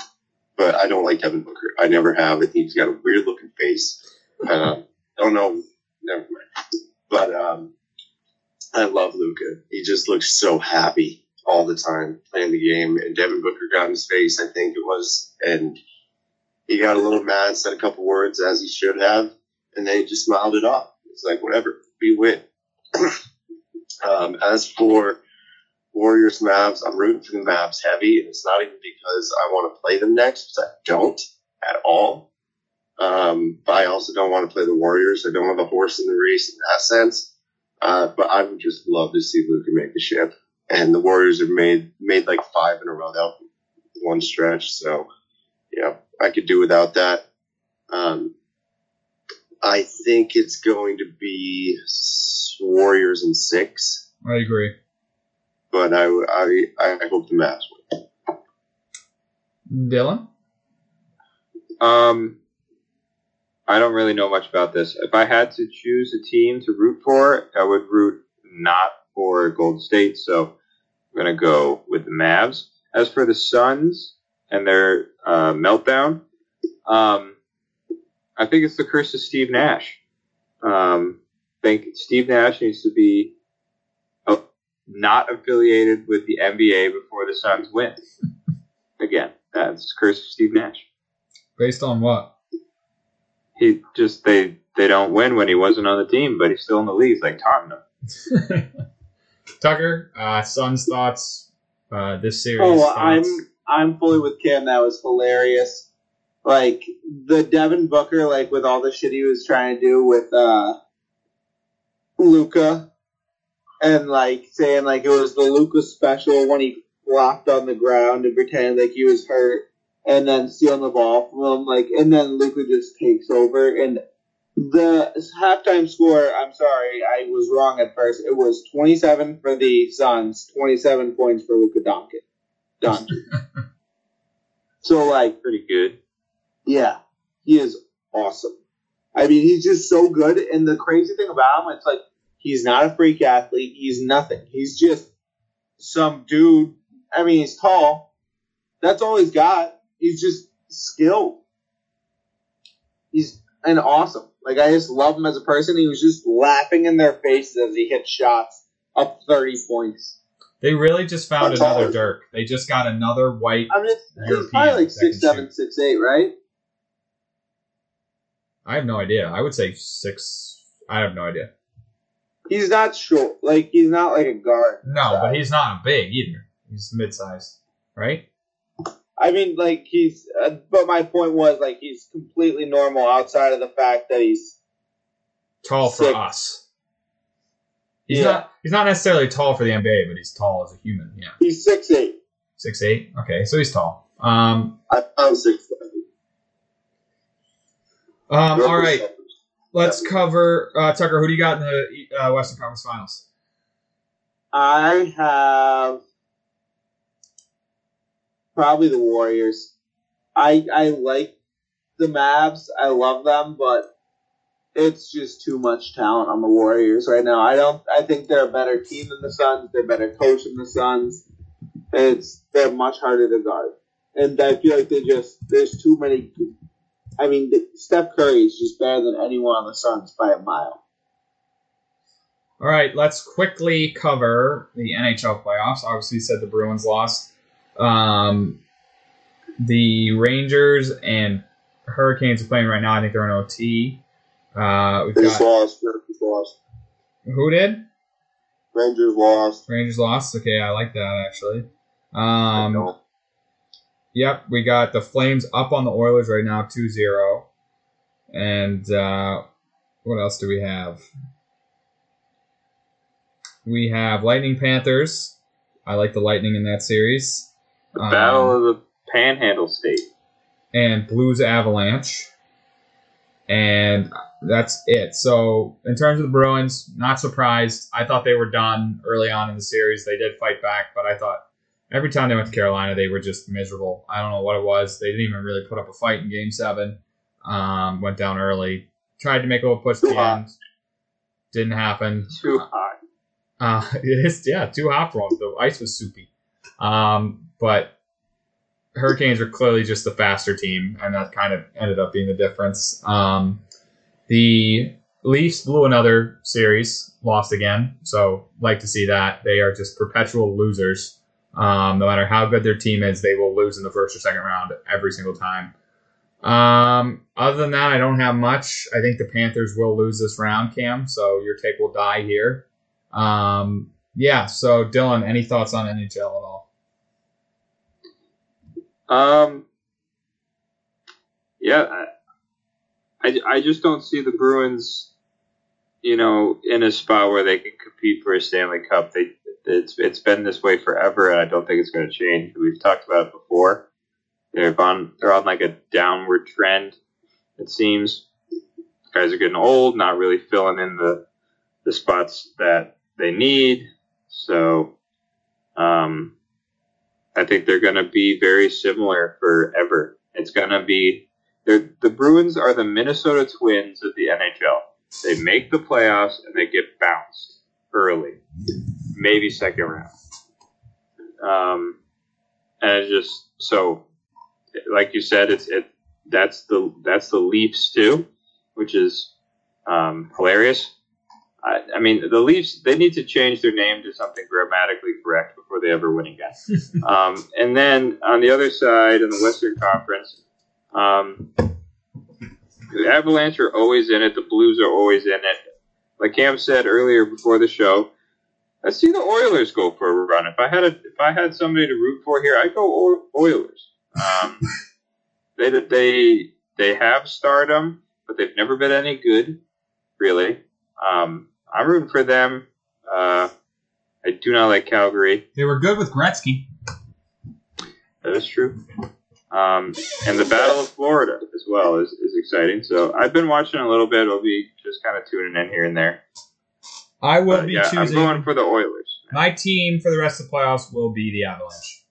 but I don't like Devin Booker. I never have. I think he's got a weird looking face. Uh, don't know. Never mind. But um, I love Luka. He just looks so happy all the time playing the game. And Devin Booker got in his face, I think it was. And he got a little mad, said a couple words as he should have. And then he just smiled it off. It's like, whatever, we win. um, as for Warriors Mavs, I'm rooting for the Mavs heavy, and it's not even because I want to play them next, because I don't at all. Um, but I also don't want to play the Warriors. I don't have a horse in the race in that sense. Uh, but I would just love to see Luka make the ship. And the Warriors have made made like five in a row that one stretch. So, yeah, I could do without that. Um, I think it's going to be Warriors in six, I agree. but I, I, I hope the Mavs win. Dylan? Um, I don't really know much about this. If I had to choose a team to root for, I would root not for Golden State. So I'm gonna go with the Mavs. As for the Suns and their uh, meltdown, um, I think it's the curse of Steve Nash. Um, I think Steve Nash needs to be uh, not affiliated with the NBA before the Suns win. Again, that's curse of Steve Nash. Based on what? He just they they don't win when he wasn't on the team, but he's still in the league. It's like Tottenham. Tucker, uh, Suns thoughts, uh, this series. Oh, I'm? I'm fully with Cam. That was hilarious. Like the Devin Booker, like with all the shit he was trying to do with uh Luka, and like saying like it was the Luka special when he flopped on the ground and pretended like he was hurt, and then stealing the ball from him. Like, and then Luka just takes over and. The halftime score, I'm sorry, I was wrong at first. It was 27 for the Suns, 27 points for Luka Doncic. Done. so like, Pretty good. yeah, he is awesome. I mean, he's just so good. And the crazy thing about him, it's like he's not a freak athlete. He's nothing. He's just some dude. I mean, he's tall. That's all he's got. He's just skilled. He's an awesome. Like I just love him as a person. He was just laughing in their faces as he hit shots up thirty points. They really just found tall another Dirk. They just got another white. I mean, it's, he's probably like six seven, shoot. six eight, right? I have no idea. I would say six. I have no idea. He's not short. Like he's not like a guard. No, but he's not big either. He's mid-sized, right? I mean, like he's. Uh, but my point was like he's completely normal outside of the fact that he's. Tall for us. He's Yeah. not. He's not necessarily tall for the NBA, but he's tall as a human. Yeah, He's six eight. six eight. Okay, so he's tall. Um. I found six. Um. All right. Let's cover uh, Tucker. Who do you got in the uh, Western Conference Finals? I have probably the Warriors. I I like the Mavs. I love them, but it's just too much talent on the Warriors right now. I don't. I think they're a better team than the Suns. They're better coach than the Suns. It's they're much harder to guard, and I feel like they just there's too many. I mean, Steph Curry is just better than anyone on the Suns by a mile. All right, let's quickly cover the NHL playoffs. Obviously, you said the Bruins lost. Um, the Rangers and Hurricanes are playing right now. I think they're in OT. Uh, we've got lost. Rangers lost. who did Rangers lost. Rangers lost. Okay, I like that actually. Um. Yep, we got the Flames up on the Oilers right now, 2-0. And uh, what else do we have? We have Lightning Panthers. I like the Lightning in that series. The Um, Battle of the Panhandle State. and Blues Avalanche. And that's it. So, in terms of the Bruins, not surprised. I thought they were done early on in the series. They did fight back, but I thought every time they went to Carolina, they were just miserable. I don't know what it was. They didn't even really put up a fight in game seven. Um, went down early. Tried to make a little push at the end. Didn't happen. Too hot. Uh, it is, yeah, too hot for them. The ice was soupy. Um, but Hurricanes are clearly just the faster team, and that kind of ended up being the difference. Um, the Leafs blew another series, lost again. So, like to see that. They are just perpetual losers. Um, no matter how good their team is, they will lose in the first or second round every single time. Um, other than that, I don't have much. I think the Panthers will lose this round, Cam. So your take will die here. Um, yeah. So Dylan, any thoughts on NHL at all? Um. Yeah, I, I, I just don't see the Bruins, you know, in a spot where they can compete for a Stanley Cup. They it's it's been this way forever, and I don't think it's going to change. We've talked about it before. They're on they're on like a downward trend. It seems guys are getting old, not really filling in the the spots that they need. So, um, I think they're going to be very similar forever. It's going to be the Bruins are the Minnesota Twins of the NHL. They make the playoffs and they get bounced early, maybe second round. Um, and it's just so, like you said, it's it that's the that's the Leafs too, which is um, hilarious. I, I mean, the Leafs they need to change their name to something grammatically correct before they ever win again. um, and then on the other side, in the Western Conference, um, the Avalanche are always in it. The Blues are always in it. Like Cam said earlier before the show, I see the Oilers go for a run. If I had a, if I had somebody to root for here, I'd go Oilers. Um, they they they have stardom, but they've never been any good, really. Um, I'm rooting for them. Uh, I do not like Calgary. They were good with Gretzky. That is true. Um, and the Battle of Florida as well is, is exciting. So I've been watching a little bit. I'll be just kind of tuning in here and there. I will But be yeah, I'm choosing. going for the Oilers. My team for the rest of the playoffs will be the Avalanche.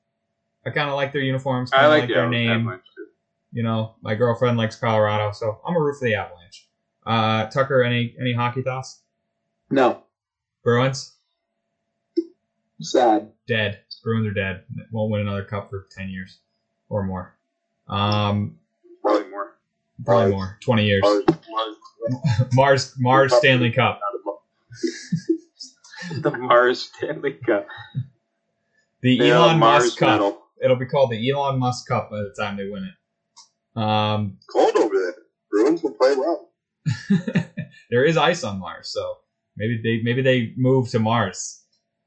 I kind of like their uniforms. I like, like, the their name. Avalanche too. You know, my girlfriend likes Colorado, so I'm a root for the Avalanche. Uh, Tucker, any any hockey thoughts? No, Bruins sad. dead. Bruins are dead. Won't win another cup for ten years or more. Um, Probably more. probably Mars. more. Twenty years. Mars, Mars, Mars Mars Stanley Cup. The Mars Stanley Cup. The Yeah, Elon Mars Musk Cup. medal. It'll be called the Elon Musk Cup by the time they win it. Um, Cold over there. Bruins will play well. there is ice on Mars, so maybe they maybe they move to Mars.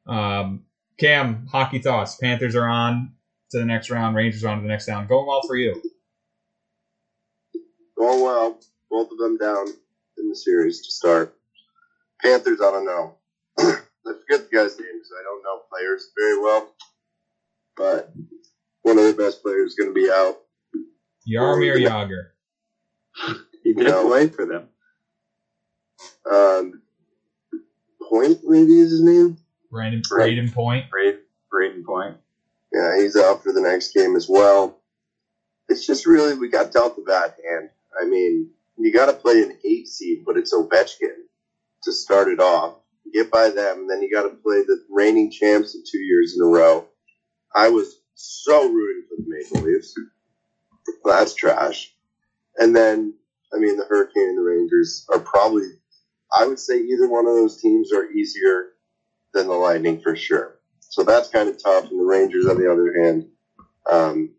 Um, Cam, hockey toss. Panthers are on to the next round. Rangers are on to the next round. Going well for you. Going well. Both of them down in the series to start. Panthers, I don't know. I forget the guy's name because I don't know players very well. But one of the best players is going to be out. Jaromir Jagr. He did play for them. Um, Point, maybe is his name. Brandon Right. Brayden Point. Brayden, Brayden Point. Yeah, he's out for the next game as well. It's just really we got dealt a bad hand. I mean, you got to play an eight seed, but it's Ovechkin to start it off. Get by them, and then you got to play the reigning champs in two years in a row. I was so rooting for the Maple Leafs. That's trash. And then, I mean, the Hurricane and the Rangers are probably, I would say, either one of those teams are easier than the Lightning for sure. So that's kind of tough. And the Rangers, on the other hand, um,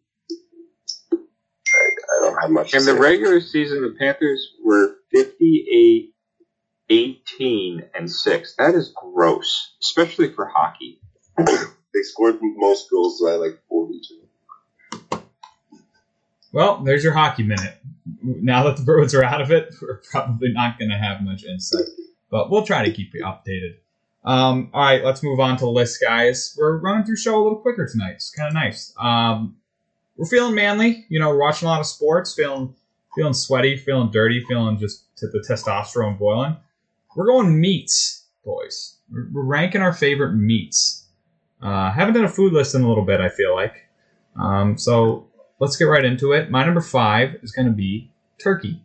I, I don't have much. In the regular season, the Panthers were 58, 18, and 6. That is gross, especially for hockey. they scored most goals by like forty-two. Well, there's your hockey minute. Now that the Bruins are out of it, we're probably not going to have much insight, but we'll try to keep you updated. Um, all right, let's move on to the list, guys. We're running through show a little quicker tonight. It's kind of nice. Um, we're feeling manly. You know, we're watching a lot of sports, feeling feeling sweaty, feeling dirty, feeling just to the testosterone boiling. We're going meats, boys. We're, we're ranking our favorite meats. Uh, haven't done a food list in a little bit. I feel like. Um, so let's get right into it. My number five is going to be turkey.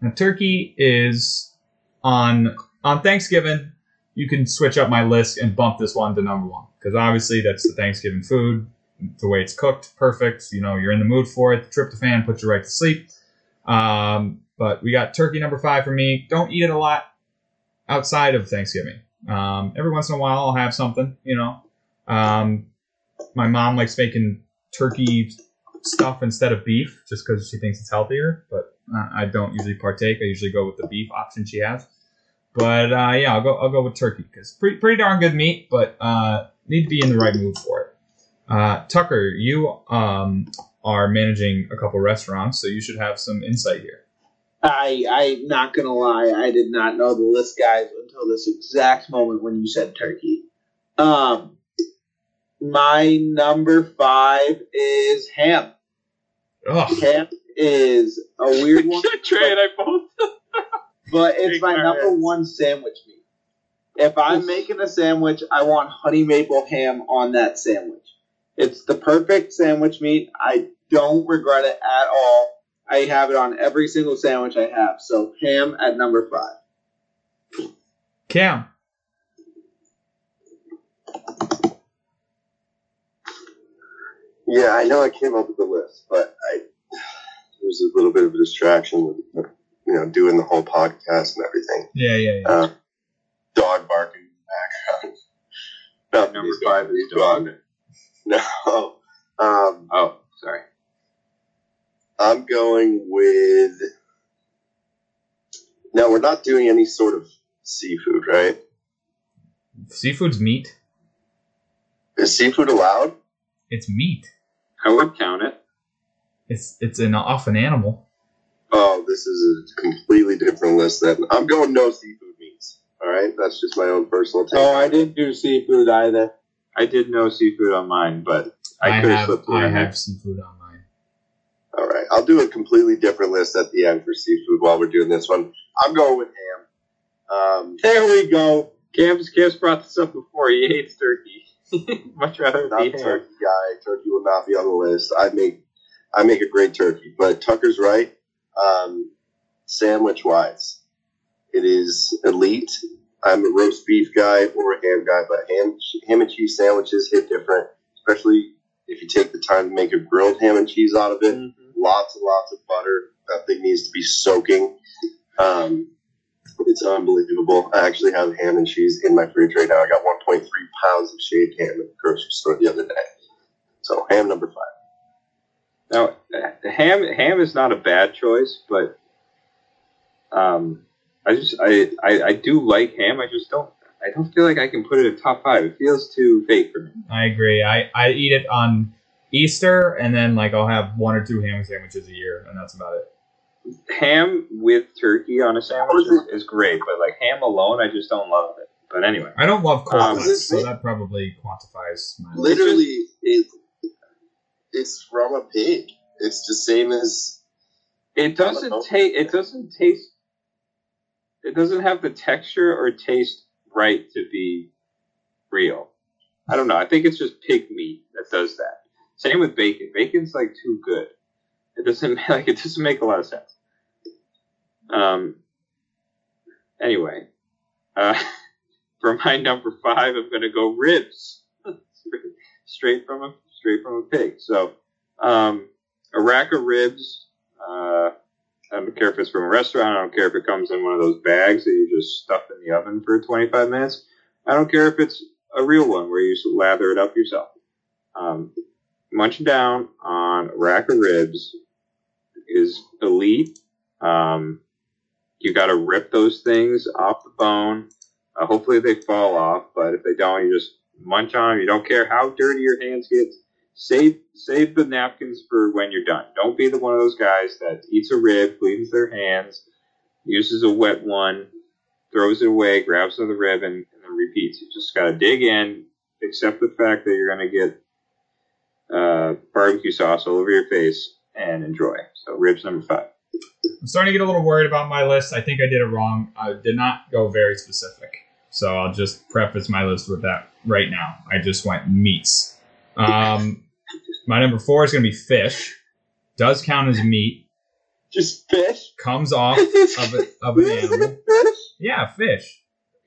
Now, turkey is on on Thanksgiving. You can switch up my list and bump this one to number one because obviously that's the Thanksgiving food. The way it's cooked, perfect. You know, you're in the mood for it. The tryptophan puts you right to sleep. Um, but we got turkey number five for me. Don't eat it a lot outside of Thanksgiving. Um, every once in a while, I'll have something. You know, um, my mom likes making turkey stuff instead of beef just because she thinks it's healthier. But I don't usually partake. I usually go with the beef option she has. But uh, yeah, I'll go. I'll go with turkey because pretty pretty darn good meat, but uh, need to be in the right mood for it. Uh, Tucker, you um, are managing a couple restaurants, so you should have some insight here. I I'm not gonna lie, I did not know the list guys until this exact moment when you said turkey. Um my number five is ham. Ugh. Ham is a weird one, Trey and I both. but it's Big my number one sandwich meat. If I'm making a sandwich, I want honey maple ham on that sandwich. It's the perfect sandwich meat. I don't regret it at all. I have it on every single sandwich I have. So ham at number five. Cam. Yeah, I know I came up with the list, but I there was a little bit of a distraction with you know doing the whole podcast and everything. Yeah, yeah, yeah. Uh, dog barking in the background. No, Number he's five gone. is He's gone. No. Um, Oh, sorry. I'm going with. Now we're not doing any sort of seafood, right? Seafood's meat. Is seafood allowed? It's meat. I would count it. It's it's an off an animal. Oh, this is a completely different list. Then I'm going no seafood meats. All right, that's just my own personal take. Oh, I didn't do seafood either. I did no seafood on mine, but I, I could have have slipped I have seafood on mine. All right, I'll do a completely different list at the end for seafood while we're doing this one. I'm going with ham. Um, There we go. Cam's, Cam's brought this up before. He hates turkey. Much rather not be turkey guy. Turkey will not be on the list. I make I make a great turkey, but Tucker's right. Um, sandwich wise, it is elite. I'm a roast beef guy or a ham guy, but ham ham and cheese sandwiches hit different, especially if you take the time to make a grilled ham and cheese out of it. Lots and lots of butter. That thing needs to be soaking. Um, It's unbelievable. I actually have ham and cheese in my fridge right now. I got 1.3 pounds of shaved ham at the grocery store the other day. So ham number five. Now, ham ham is not a bad choice, but um, I just I, I I do like ham. I just don't I don't feel like I can put it in top five. It feels too fake for me. I agree. I, I eat it on Easter, and then like I'll have one or two ham sandwiches a year, and that's about it. Ham with turkey on a sandwich is, is great, but like ham alone, I just don't love it. But anyway, I don't love cold Um, cuts, so that probably quantifies my. Literally, it, it's from a pig. It's the same as it doesn't taste. It doesn't taste. It doesn't have the texture or taste right to be real. I don't know. I think it's just pig meat that does that. Same with bacon. Bacon's like too good. It doesn't like it doesn't make a lot of sense. Um. Anyway, uh, for my number five, I'm gonna go ribs, straight from a straight from a pig. So, um, a rack of ribs. Uh, I don't care if it's from a restaurant. I don't care if it comes in one of those bags that you just stuff in the oven for 25 minutes. I don't care if it's a real one where you lather it up yourself. Um, munching down on a rack of ribs is elite. Um, you got to rip those things off the bone. Uh, hopefully they fall off, but if they don't, you just munch on them. You don't care how dirty your hands get. Save save the napkins for when you're done. Don't be the one of those guys that eats a rib, cleans their hands, uses a wet one, throws it away, grabs another rib, and, and then repeats. You just got to dig in, accept the fact that you're going to get uh, barbecue sauce all over your face, and enjoy. So ribs number five. I'm starting to get a little worried about my list. I think I did it wrong. I did not go very specific. So I'll just preface my list with that right now. I just went meats. Um, my number four is going to be fish. Does count as meat. Just fish. Comes off of, a, of an animal. fish. Yeah, fish.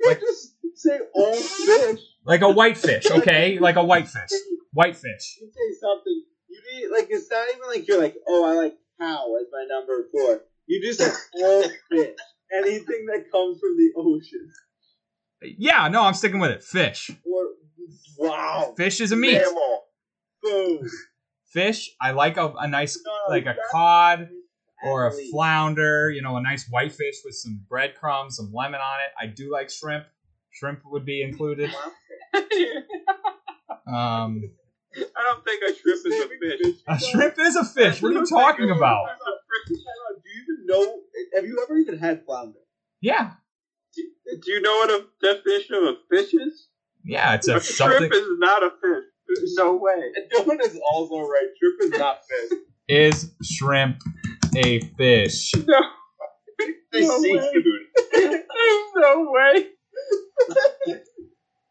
Like- just say all fish. Like a white fish, okay? Like a white fish. White fish. You say something. You need like it's not even like you're like, oh, I like cow as my number four. You just say all fish. Anything that comes from the ocean. Yeah, no, I'm sticking with it. Fish. Or wow. Fish is a meat. Mammal. Boom. Fish, I like a, a nice, No, like a cod or a flounder, you know, a nice white fish with some breadcrumbs, some lemon on it. I do like shrimp. Shrimp would be included. Um, I don't think a shrimp is a fish. a shrimp is a fish. What are you talking about? Do you even know? Have you ever even had flounder? Yeah, Do you know what a definition of a fish is? yeah, it's A a something. shrimp is not a fish. There's no way. And Dylan is also right. Shrimp is not fish. Is shrimp a fish? No. They No way. seafood. There's no way.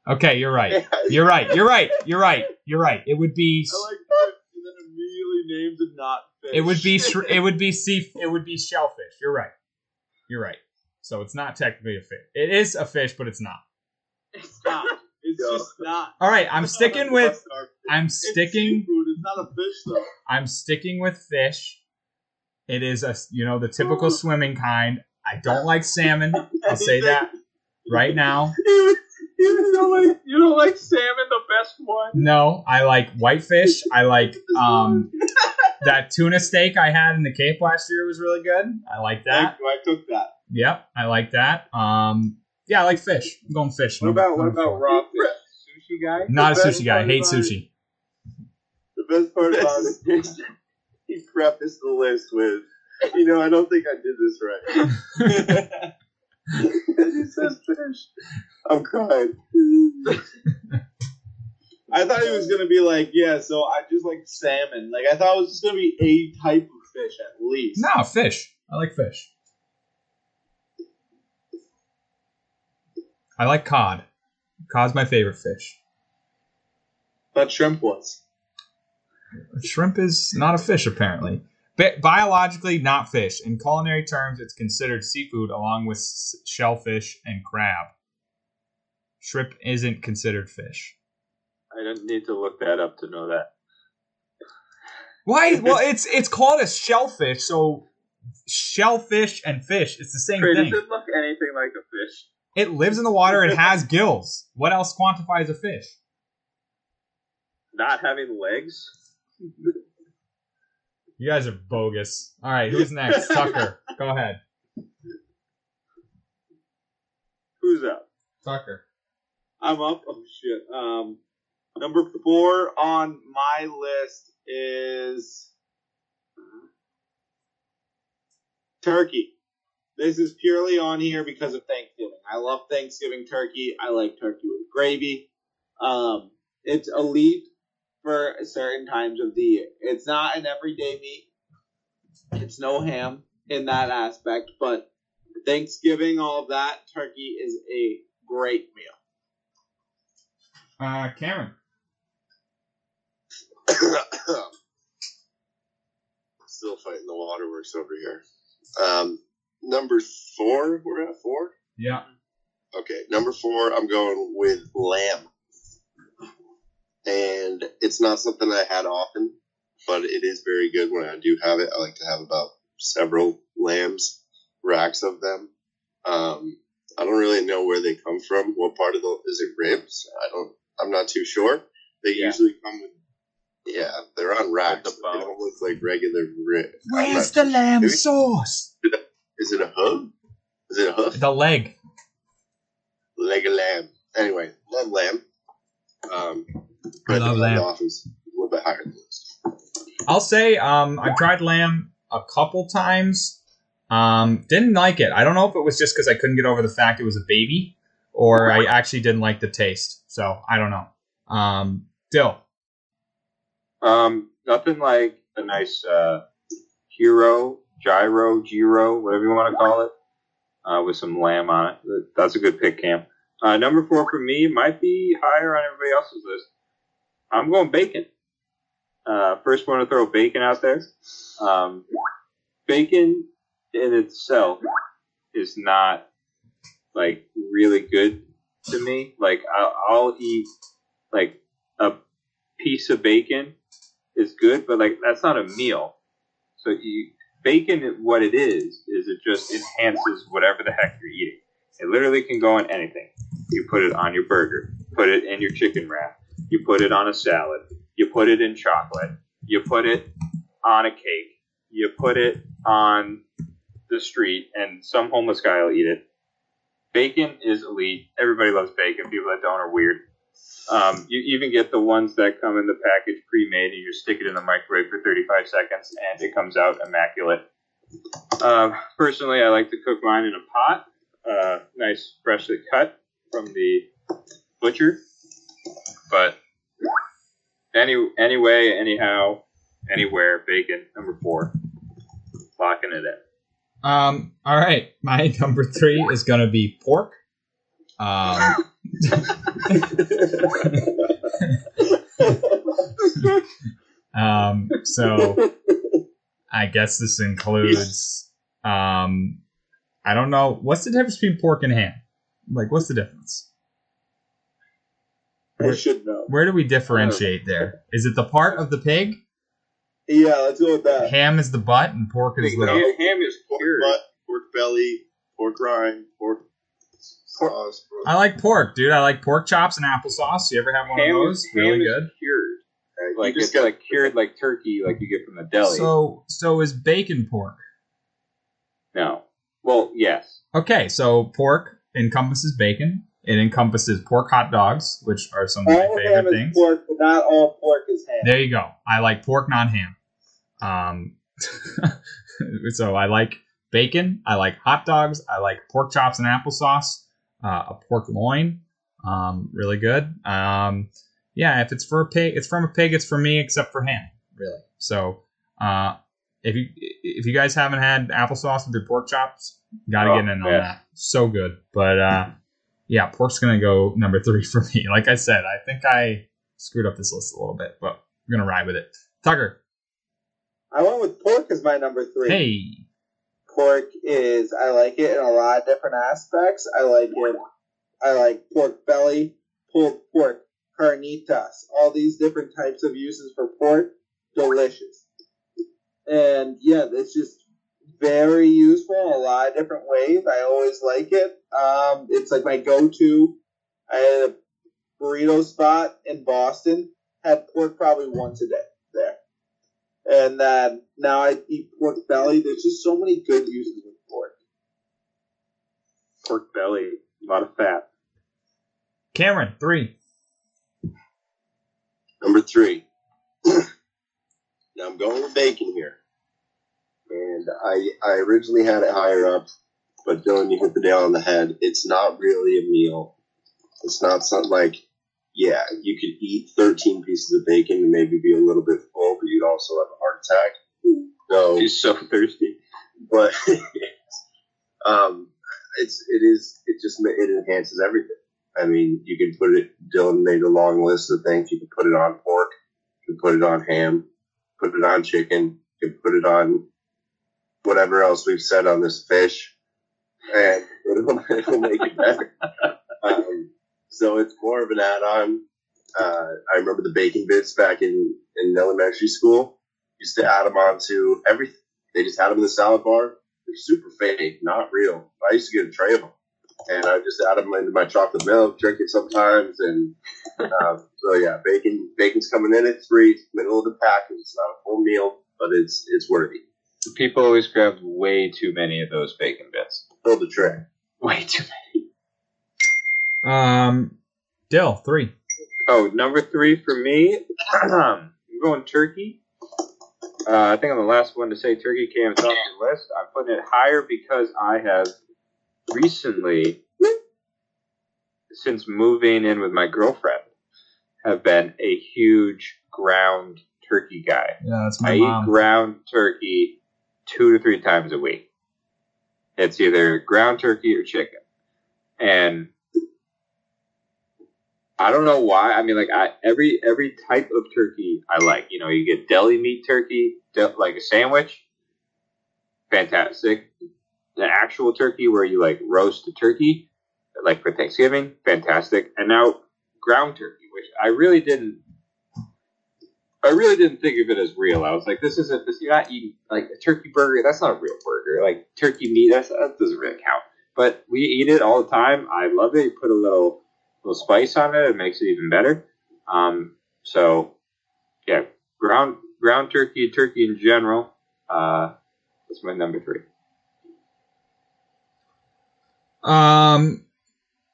Okay, you're right. You're right. You're right. You're right. You're right. It would be. I like fish, and then immediately names it not fish. It would be. shri- It would be sea. It would be shellfish. You're right. You're right. So it's not technically a fish. It is a fish, but it's not. It's not. It's No. just not. All right, I'm sticking with. I'm It's sticking. seafood. It's not a fish though. I'm sticking with fish. It is a you know the typical swimming kind. I don't like salmon. I'll say that right now. You, you don't like you don't like salmon, the best one. No, I like whitefish. I like um that tuna steak I had in the Cape last year was really good. I like that. Thank you. I took that. Yep, I like that. Um, yeah, I like fish. I'm going fish. What about what about raw fish? Sushi guy? Not a The best sushi guy. part Hate sushi. The best part about it is he prefaced the list with, you know, I don't think I did this right. he says fish. I'm crying. I thought he was gonna be like, yeah, so I just like salmon. Like I thought it was just gonna be a type of fish at least. No, fish. I like fish. I like cod. Cod's my favorite fish. But shrimp was. Shrimp is not a fish, apparently. Bi- biologically, not fish. In culinary terms, it's considered seafood along with s- shellfish and crab. Shrimp isn't considered fish. I don't need to look that up to know that. Why? Well, it's it's called a shellfish, so shellfish and fish. It's the same Trey, thing. does it look anything like a fish? It lives in the water and has gills. What else quantifies a fish? Not having legs? You guys are bogus. All right, who's next? Tucker, go ahead. Who's up? Tucker. I'm up. Oh shit. Um, number four on my list is turkey. This is purely on here because of Thanksgiving. I love Thanksgiving turkey. I like turkey with gravy. Um, it's elite for certain times of the year. It's not an everyday meat. It's no ham in that aspect, but Thanksgiving, all of that, turkey is a great meal. Uh, Cameron. Still fighting the waterworks over here. Um, number four, we're at four. Yeah. Okay, number four, I'm going with lamb, and it's not something I had often, but it is very good when I do have it. I like to have about several lambs, racks of them. Um, I don't really know where they come from. What part of the is it ribs? I don't. I'm not too sure. They Yeah. usually come with. Yeah, they're on racks. the they don't look like regular ribs. Where's the lamb Maybe- sauce? Is it a hoof? Is it a hoof? The leg. leg of lamb. Anyway, love lamb. Um, I love lamb. Dolphins a little bit higher than this. I'll say um, I've tried lamb a couple times. Um, didn't like it. I don't know if it was just because I couldn't get over the fact it was a baby, or I actually didn't like the taste. So I don't know. Um, Dill. Um, nothing like a nice uh, hero, gyro, gyro, whatever you want to call it, uh, with some lamb on it. That's a good pick, Cam. Uh, number four for me might be higher on everybody else's list. I'm going bacon. Uh, first one to throw bacon out there. Um, bacon in itself is not like really good to me. Like I'll, I'll eat like a piece of bacon is good, but like that's not a meal. So you, bacon, what it is, is it just enhances whatever the heck you're eating. It literally can go on anything. You put it on your burger, put it in your chicken wrap, you put it on a salad, you put it in chocolate, you put it on a cake, you put it on the street, and some homeless guy will eat it. Bacon is elite. Everybody loves bacon. People that don't are weird. Um, you even get the ones that come in the package pre-made, and you stick it in the microwave for 35 seconds, and it comes out immaculate. Uh, personally, I like to cook mine in a pot, uh, nice, freshly cut from the butcher. But any anyway, anyhow, anywhere, bacon number four, locking it in. Um, all right, my number three is gonna be pork. Um, um, so I guess this includes. Um, I don't know what's the difference between pork and ham. Like, what's the difference? I should know. Where do we differentiate there? Is it the part of the pig? Yeah, let's go with that. Ham is the butt, and pork is Ham, the. ham is Pork cured. butt, pork belly, pork rind, pork sauce. I like pork, dude. I like pork chops and applesauce. You ever have one Ham of is, those? ham Really is good. cured. Like you it's just got like cured like turkey, like you get from the deli. So, so is bacon pork? no. Well, yes. Okay, so pork encompasses bacon. It encompasses pork hot dogs, which are some of my All ham favorite is things. pork, but not all pork is ham. There you go. I like pork, not ham. Um, so I like bacon. I like hot dogs. I like pork chops and applesauce. Uh, a pork loin, um, really good. Um, yeah, if it's for a pig, it's from a pig. It's for me, except for ham, really. So, uh, if you if you guys haven't had applesauce with your pork chops, gotta Oh, get in on that. So good. But uh, yeah, pork's gonna go number three for me. Like I said, I think I screwed up this list a little bit, but we're gonna ride with it. Tucker, I went with pork as my number three. hey, Pork is I like it in a lot of different aspects. I like it. I like pork belly, pulled pork, carnitas, all these different types of uses for pork. Delicious. And yeah, it's just very useful in a lot of different ways. I always like it. Um, it's like my go-to. I had a burrito spot in Boston. Had pork probably once a day there, and then now I eat pork belly. There's just so many good uses with pork. Pork belly, a lot of fat. Cameron, three. Number three. now I'm going with bacon here. And I, I originally had it higher up, but Dylan, you hit the nail on the head. It's not really a meal. It's not something like, yeah, you could eat 13 pieces of bacon and maybe be a little bit full, but you'd also have a heart attack. So, He's so thirsty. but um, it's it is it just it enhances everything. I mean, you can put it. Dylan made a long list of things. You can put it on pork. You can put it on ham. Put it on chicken. You can put it on whatever else we've said on this fish, and it'll, it'll make it better. Um, so it's more of an add-on. Uh, I remember the bacon bits back in in elementary school. Used to add them onto everything. They just had them in the salad bar. They're super fake, not real. I used to get a tray of them, and I just add them into my chocolate milk, drink it sometimes, and um, so yeah, bacon. Bacon's coming in at three, middle of the pack. It's not a full meal, but it's it's worthy. People always grab way too many of those bacon bits. Fill the tray. Way too many. Um, Dill, three. Oh, number three for me. I'm going turkey. Uh, I think I'm the last one to say turkey came off the list. I'm putting it higher because I have recently, since moving in with my girlfriend, have been a huge ground turkey guy. Yeah, that's my I eat ground turkey two to three times a week. It's either ground turkey or chicken. And I don't know why. I mean, like I, every every type of turkey I like. You know, you get deli meat turkey, de- like a sandwich, fantastic. The actual turkey where you like roast the turkey, like for Thanksgiving, fantastic. And now ground turkey, which I really didn't. I really didn't think of it as real. I was like, this isn't this. You're not eating like a turkey burger. That's not a real burger. Like turkey meat, that's, that doesn't really count. But we eat it all the time. I love it. You put a little little spice on it. It makes it even better. Um, so, yeah, ground ground turkey, turkey in general. Uh, that's my number three. Um,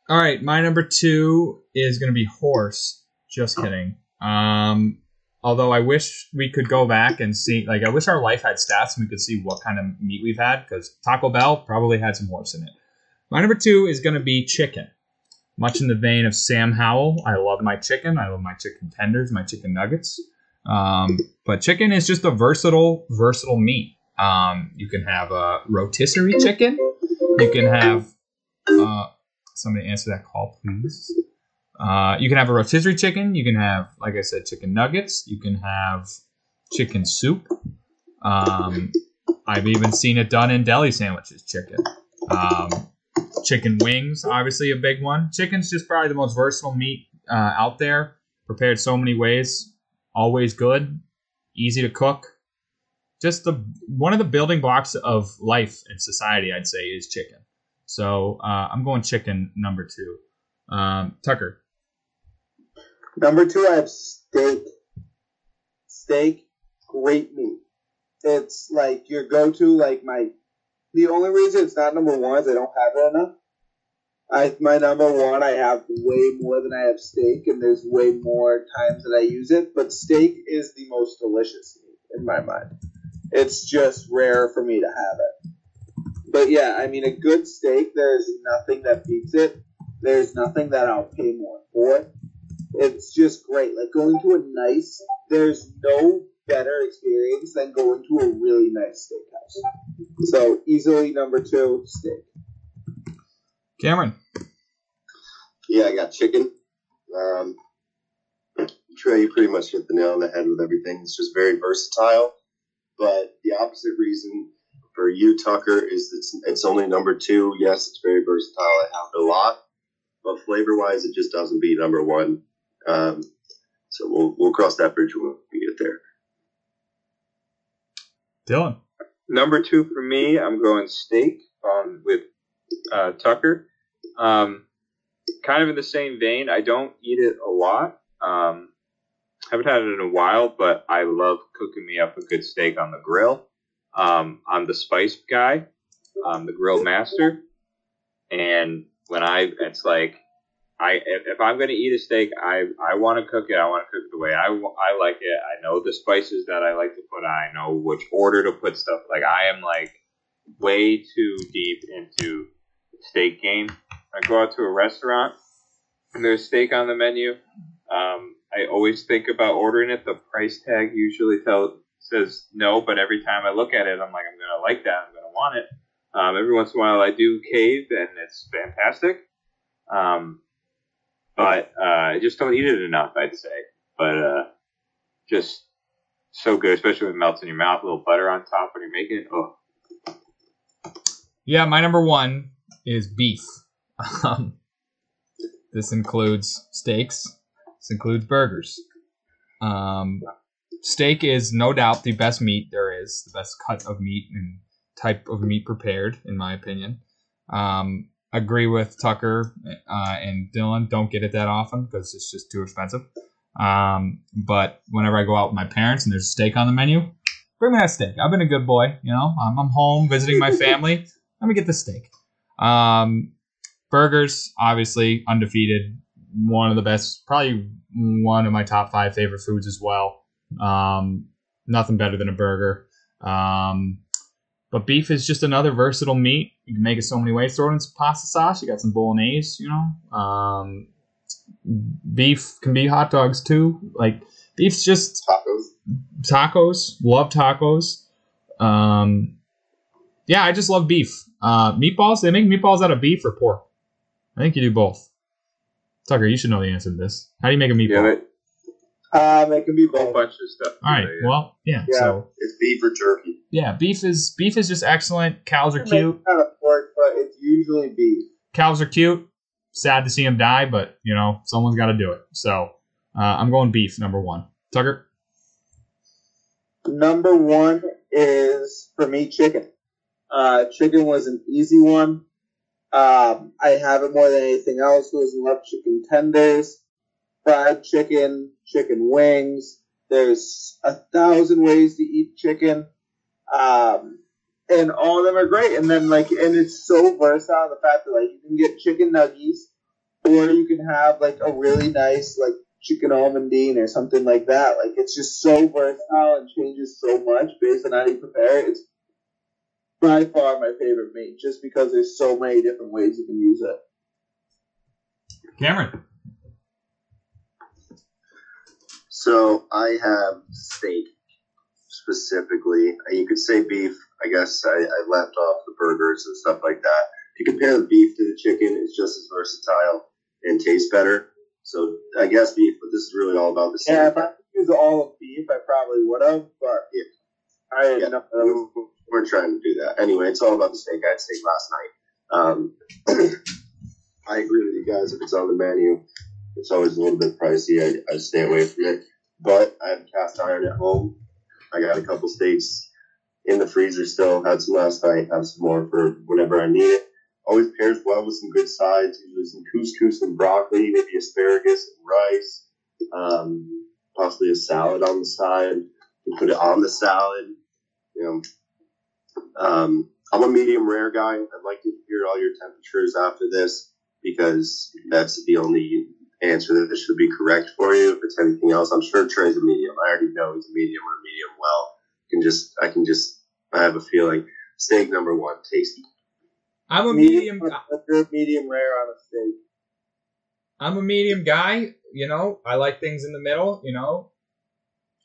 all right, my number two is going to be horse. Just kidding. Um, although I wish we could go back and see, like, I wish our life had stats and we could see what kind of meat we've had because Taco Bell probably had some horse in it. My number two is going to be chicken. Much in the vein of Sam Howell, I love my chicken. I love my chicken tenders, my chicken nuggets. Um, but chicken is just a versatile, versatile meat. Um, you can have a rotisserie chicken. You can have uh, somebody answer that call, please. Uh, you can have a rotisserie chicken. You can have, like I said, chicken nuggets. You can have chicken soup. Um, I've even seen it done in deli sandwiches. Chicken. Um, chicken wings, obviously a big one. Chicken's just probably the most versatile meat uh, out there. Prepared so many ways. Always good. Easy to cook. Just the one of the building blocks of life and society, I'd say, is chicken. So uh, I'm going chicken number two. Um, Tucker. Number two, I have steak. Steak, great meat. It's like your go-to, like my. The only reason it's not number one is I don't have it enough. I my number one, I have way more than I have steak, and there's way more times that I use it. But steak is the most delicious meat in my mind. It's just rare for me to have it. But yeah, I mean, a good steak, there's nothing that beats it. There's nothing that I'll pay more for. It's just great. Like going to a nice, there's no better experience than going to a really nice steakhouse. So easily number two, steak. Cameron. Yeah, I got chicken. Um, Trey, you pretty much hit the nail on the head with everything. It's just very versatile. But the opposite reason for you, Tucker, is it's, it's only number two. Yes, it's very versatile. I have it a lot. But flavor wise, it just doesn't beat number one. Um, so we'll, we'll cross that bridge when we get there. Dylan. number two for me, I'm going steak on with uh, Tucker. Um, kind of in the same vein. I don't eat it a lot. Um, haven't had it in a while, but I love cooking me up a good steak on the grill. Um, I'm the spice guy. I'm the grill master, and when I, it's like I if, if I'm gonna eat a steak, I I want to cook it. I want to cook it the way I, I like it. I know the spices that I like to put on. I know which order to put stuff. Like I am like way too deep into the steak game. I go out to a restaurant and there's steak on the menu. Um, I always think about ordering it. The price tag usually tell says no, but every time I look at it, I'm like, I'm gonna like that. I'm gonna want it. Um, every once in a while, I do cave, and it's fantastic. Um, but uh, I just don't eat it enough, I'd say. But uh, just so good, especially when it melts in your mouth. A little butter on top when you're making it. Oh, Yeah, my number one is beef. Um, this includes steaks. This includes burgers. Um, steak is no doubt the best meat there is, the best cut of meat and type of meat prepared, in my opinion. Um, agree with Tucker uh, and Dylan. Don't get it that often because it's just too expensive. Um, but whenever I go out with my parents and there's a steak on the menu, bring me that steak. I've been a good boy, you know. I'm, I'm home visiting my family. Let me get the steak. Um, burgers, obviously undefeated. One of the best, probably one of my top five favorite foods as well. Um, nothing better than a burger. Um, but beef is just another versatile meat. You can make it so many ways. Throw it in some pasta sauce. You got some bolognese, you know. Um, beef can be hot dogs too. Like beef's just Tacos. tacos. Love tacos. Um, yeah, I just love beef. Uh, meatballs. They make meatballs out of beef or pork. I think you do both. Tucker, you should know the answer to this. How do you make a yeah, meatball? but Um, it can be a whole both. bunch of stuff. All right. Yeah. Well, yeah. Yeah. So It's beef or turkey. yeah, beef is beef is just excellent. Cows are You can make cute. it out of pork, but it's usually beef. Cows are cute. Sad to see them die, but you know someone's got to do it. So uh, I'm going beef number one. Tucker. Number one is for me chicken. Uh, chicken was an easy one. Um, I have it more than anything else. Goes and love chicken tenders, fried chicken, chicken wings. There's a thousand ways to eat chicken, um, and all of them are great. And then like, and it's so versatile. The fact that like you can get chicken nuggies, or you can have like a really nice like chicken almondine or something like that. Like it's just so versatile and changes so much based on how you prepare it. It's by far my favorite meat, just because there's so many different ways you can use it. Cameron. So I have steak specifically. You could say beef. I guess I, I left off the burgers and stuff like that. If you compare the beef to the chicken, it's just as versatile and tastes better. So I guess beef, but this is really all about the steak. Yeah, if I could use all of beef, I probably would have, but Yeah. I didn't Yeah. know. That was, We- We're trying to do that. Anyway, it's all about the steak. I had steak last night. Um, I agree with you guys. If it's on the menu, it's always a little bit pricey. I, I stay away from it. But I have cast iron at home. I got a couple steaks in the freezer still. Had some last night. Have some more for whenever I need it. Always pairs well with some good sides. Usually some couscous and broccoli, maybe asparagus and rice. Um, possibly a salad on the side. You put it on the salad. You know, um, I'm a medium rare guy. I'd like to hear all your temperatures after this because that's the only answer that this should be correct for you. If it's anything else, I'm sure Trey's a medium. I already know he's a medium or a medium well. I Can just I can just I have a feeling. Steak number one, tasty. I'm a medium, medium. medium, rare on a steak. I'm a medium guy. You know, I like things in the middle. You know,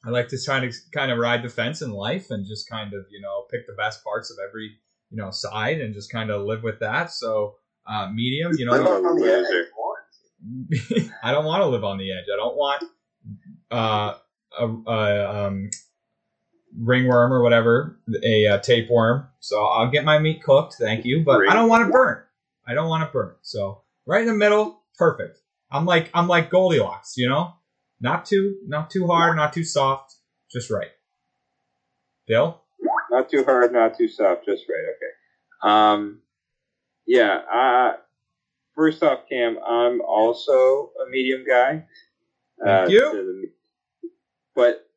I like to try to kind of ride the fence in life and just kind of you know pick the best parts of every you know side and just kind of live with that. So uh, medium. You know, on the edge. Loser. I don't want to live on the edge. I don't want uh, a, a um, ringworm or whatever, a, uh tapeworm. So I'll get my meat cooked, thank you, but I don't want it burnt. I don't want it burnt. So right in the middle, perfect. I'm like I'm like Goldilocks, you know, not too not too hard, not too soft, just right. Bill, Not too hard, not too soft, just right. Okay. Um, yeah. Uh, first off, Cam, I'm also a medium guy. Thank you. the- but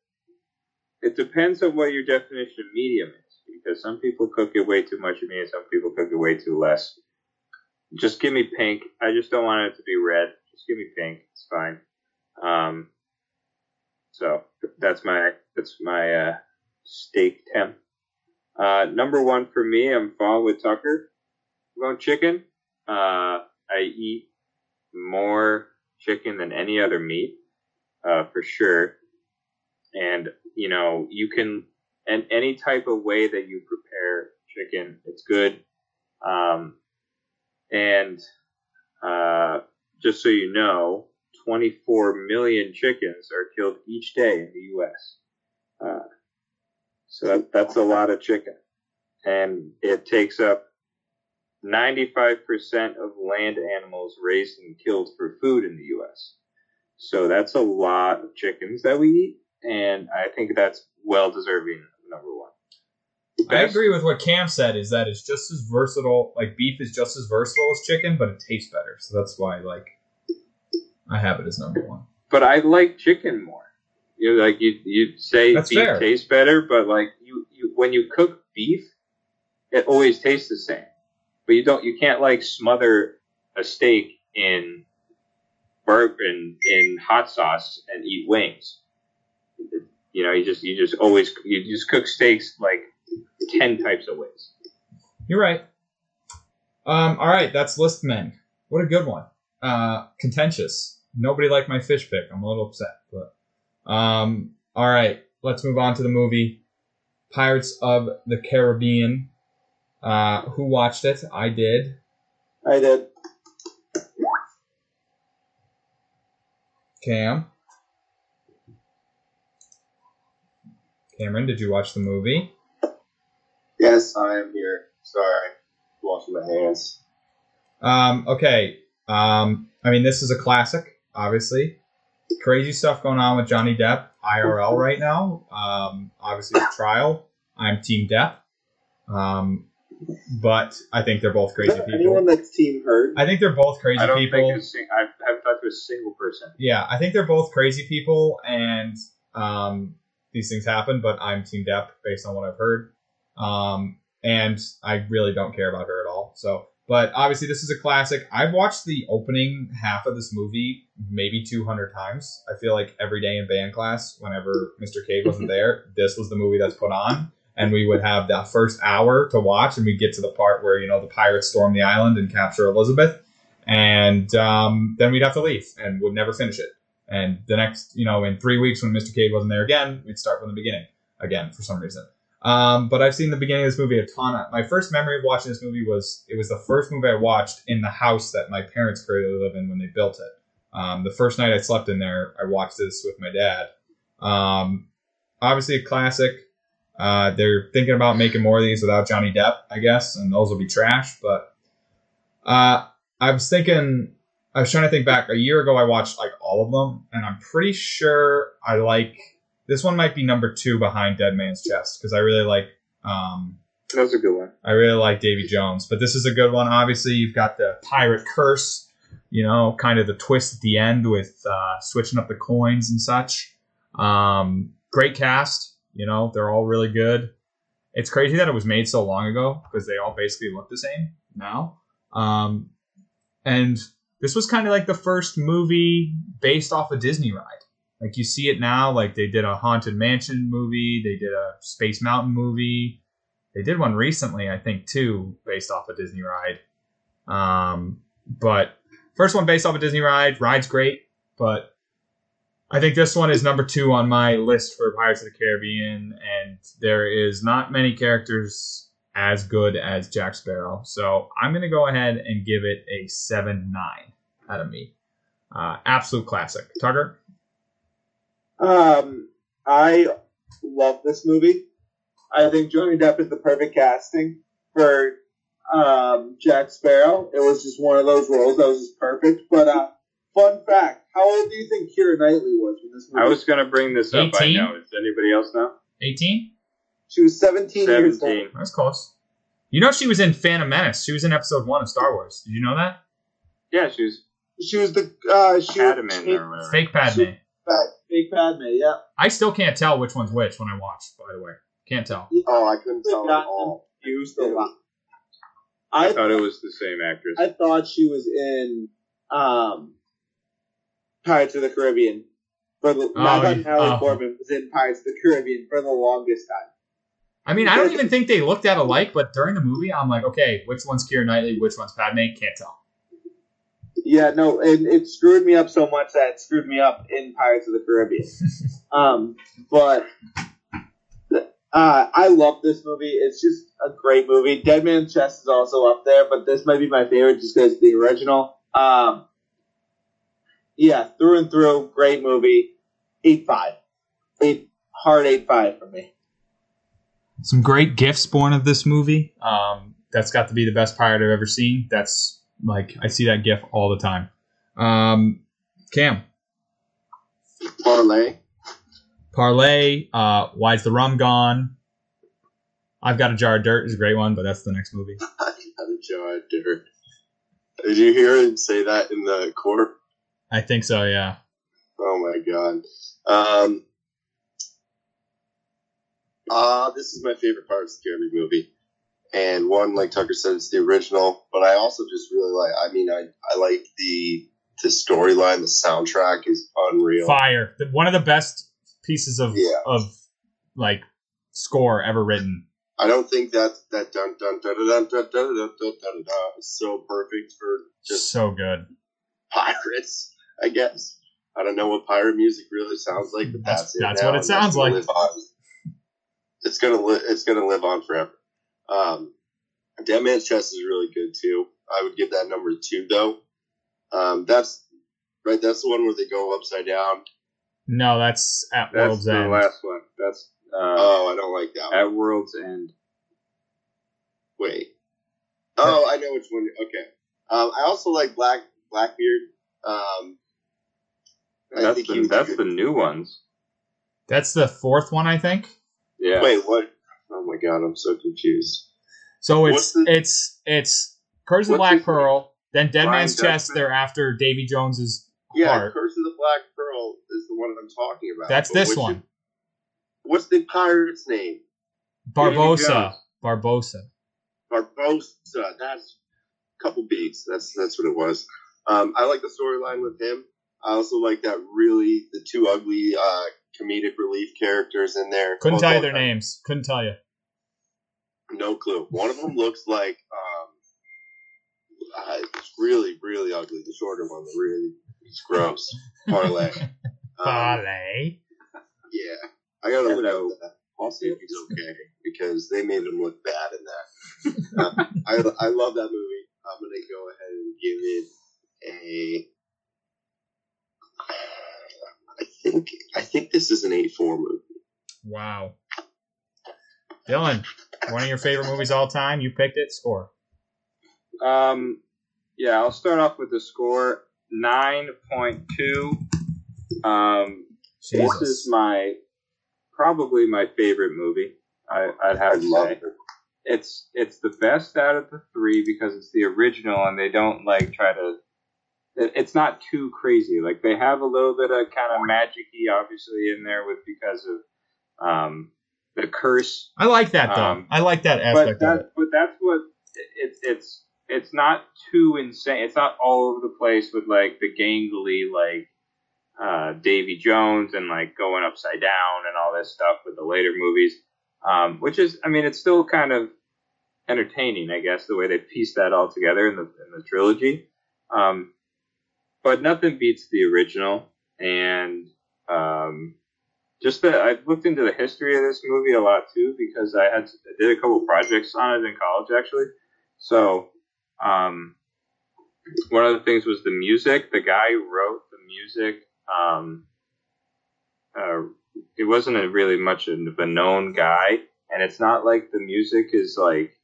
it depends on what your definition of medium is, because some people cook it way too much of me, and some people cook it way too less. Just give me pink. I just don't want it to be red. Just give me pink. It's fine. Um, so that's my that's my uh, steak temp. Uh, number one for me, I'm following with Tucker. I'm going chicken. Uh, I eat more chicken than any other meat, uh, for sure. And you know, you can and any type of way that you prepare chicken, it's good. Um, and uh, just so you know, 24 million chickens are killed each day in the U.S. Uh, so that, that's a lot of chicken, and it takes up 95% of land animals raised and killed for food in the U.S. So that's a lot of chickens that we eat, and I think that's well deserving of number one. I agree with what Cam said. Is that it's just as versatile. Like beef is just as versatile as chicken, but it tastes better. So that's why, like, I have it as number one. but I like chicken more. You know, like you you say That's beef fair. tastes better, but like you, you when you cook beef, it always tastes the same. But you don't you can't like smother a steak in bur in in hot sauce and eat wings. You know, you just you just always you just cook steaks like ten types of ways. You're right. Um, all right, that's list men. What a good one. Uh, contentious. Nobody liked my fish pick. I'm a little upset, but um, all right. Let's move on to the movie Pirates of the Caribbean. Uh, who watched it? I did. I did. Cam. Cameron, did you watch the movie? Yes, I am here. Sorry, washing my hands. Um, okay. Um, I mean, this is a classic, obviously. Crazy stuff going on with Johnny Depp IRL right now. Um, obviously, the trial. I'm Team Depp. Um, but I think they're both crazy people. anyone that's team heard? I think they're both crazy I don't people. think sing- I haven't talked to a single person. yeah, I think they're both crazy people, and um, these things happen. But I'm Team Depp based on what I've heard, um, and I really don't care about her at all. So, but obviously, this is a classic. I've watched the opening half of this movie maybe 200 times. I feel like every day in band class, whenever Mr. Cave wasn't there, this was the movie that's put on. And we would have that first hour to watch, and we'd get to the part where you know the pirates storm the island and capture Elizabeth, and um, then we'd have to leave and would never finish it. And the next, you know, in three weeks when Mr. Cave wasn't there again, we'd start from the beginning again for some reason. Um, but I've seen the beginning of this movie a ton. My first memory of watching this movie was it was the first movie I watched in the house that my parents currently live in when they built it. Um, the first night I slept in there, I watched this with my dad. Um, obviously a classic. Uh, they're thinking about making more of these without Johnny Depp, I guess, and those will be trash. But uh, I was thinking, I was trying to think back. A year ago, I watched like all of them, and I'm pretty sure I like this one. Might be number two behind Dead Man's Chest because I really like. Um, That was a good one. I really like Davy Jones, but this is a good one. Obviously, you've got the pirate curse, you know, kind of the twist at the end with uh, switching up the coins and such. Um, great cast, you know, they're all really good. It's crazy that it was made so long ago because they all basically look the same now. Um, and this was kind of like the first movie based off a Disney ride. Like you see it now, like they did a Haunted Mansion movie, they did a Space Mountain movie. They did one recently, I think, too, based off a Disney ride. Um, but first one based off a Disney ride, ride's great, but I think this one is number two on my list for Pirates of the Caribbean, and there is not many characters as good as Jack Sparrow. So I'm gonna go ahead and give it a seven nine out of me. Uh, absolute classic. Tucker. Um, I love this movie. I think Johnny Depp is the perfect casting for um, Jack Sparrow. It was just one of those roles that was just perfect. But uh, fun fact: How old do you think Keira Knightley was when this movie? I was gonna bring this up. I 18? know. Does anybody else now? 18? She was 17, years old. Seventeen. That's close. You know she was in Phantom Menace. She was in Episode One of Star Wars. Did you know that? Yeah, she was She was the uh, she Padman was or whatever. Fake Padme. She- Fake Padme. Yeah. I still can't tell which one's which when I watch. By the way, can't tell. Oh, I couldn't tell at all. confused a lot. I I thought it was the same actress. I thought she was in um, Pirates of the Caribbean. For the, Oh, thought Natalie oh. Portman was in Pirates of the Caribbean for the longest time. I mean, I don't even think they looked at alike, but during the movie, I'm like, okay, which one's Keira Knightley, which one's Padme? Can't tell. Yeah, no, and it screwed me up so much that it screwed me up in Pirates of the Caribbean. um, but uh, I love this movie. It's just a great movie. Dead Man's Chest is also up there, but this might be my favorite just because the original. Um, yeah, through and through, great movie. Eight five, eight hard eight five for me. Some great gifts born of this movie. Um, that's got to be the best pirate I've ever seen. That's like I see that gif all the time. Um, Cam, Parley. Parley. Uh, Why's the rum gone? I've got a jar of dirt is a great one, but that's the next movie. I had a jar of dirt. Did you hear him say that in the court? I think so. Yeah. Oh my god. Um, uh, this is my favorite part of the Caribbean movie. And one, like Tucker said, it's the original, but I also just really like, I mean, I, I like the, the storyline, the soundtrack is unreal. Fire. One of the best pieces of Yeah. of like score ever written. I don't think that, that dun dun dun dun dun dun dun dun dun dun dun is so perfect for just so good. pirates, I guess. I don't know what pirate music really sounds like, but That's- that's, it that's now, what it sounds gonna like. live on. It's gonna li- it's gonna live on forever. Um, Dead Man's Chest is really good too. I would give that number two though. Um, that's right. That's the one where they go upside down. No, that's at That's World's the End. last one. That's uh, Oh, I don't like that. One. at World's End. Wait. Oh, I know which one. Okay. Um, I also like Black Blackbeard. Um, I That's think the, was that's good. the new ones. That's the fourth one, I think. Yeah. Wait, what? Oh my god, I'm so confused. So it's the- it's it's Curse of the Black his Pearl, then Dead Brian Man's Chest. Dutchman? They're after Davy Jones's Yeah, heart. Curse of the Black Pearl is the one I'm talking about. That's this which- one. What's the pirate's name? Barbossa. Barbossa. Barbossa. That's a couple beats. That's that's what it was. Um, I like the storyline with him. I also like that really the two ugly uh, comedic relief characters in there. Couldn't tell you their names. Couldn't tell you. No clue. One of them looks like um, uh, it's really really ugly. The shorter one, the really it's gross. Parley. Um, yeah, I gotta look Hello. up that. I'll see if he's okay because they made him look bad in that. Uh, I I love that movie. I'm gonna go ahead and give it a. I think I think this is an 84 movie. Wow. Dylan, one of your favorite movies all time. You picked it. Score. Um, yeah, I'll start off with the score nine point two. Um, this is my probably my favorite movie. I, I'd have I to love say it. it's it's the best out of the three because it's the original and they don't like try to. It- It's not too crazy. Like they have a little bit of kind of magicy, obviously, in there with because of um, the curse I like that though. Um, I like that but aspect of that it. but that's what it's it's it's not too insane. It's not all over the place with like the gangly like uh, Davy Jones and like going upside down and all this stuff with the later movies. Um, which is, I mean, it's still kind of entertaining, I guess, the way they piece that all together in the in the trilogy. Um, but nothing beats the original, and um, just that I've looked into the history of this movie a lot too because I had I did a couple projects on it in college actually. So um, one of the things was the music. The guy who wrote the music. Um, uh, he wasn't really much of a known guy, and it's not like the music is like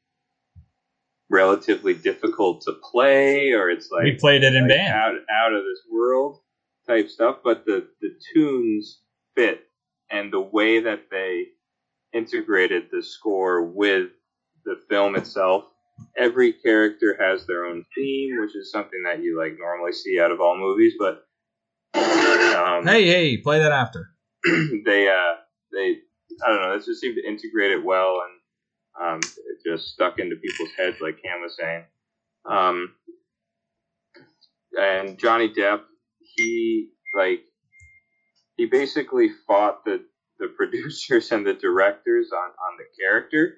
relatively difficult to play or it's like we played it in like band. out out of this world type stuff, but the the tunes fit and the way that they integrated the score with the film itself. Every character has their own theme, which is something that you like normally see out of all movies, but um, Hey, hey, play that after. they uh they I don't know, it just seemed to integrate it well and um it just stuck into people's heads like Cam was saying. Um and Johnny Depp, he like he basically fought the the producers and the directors on on the character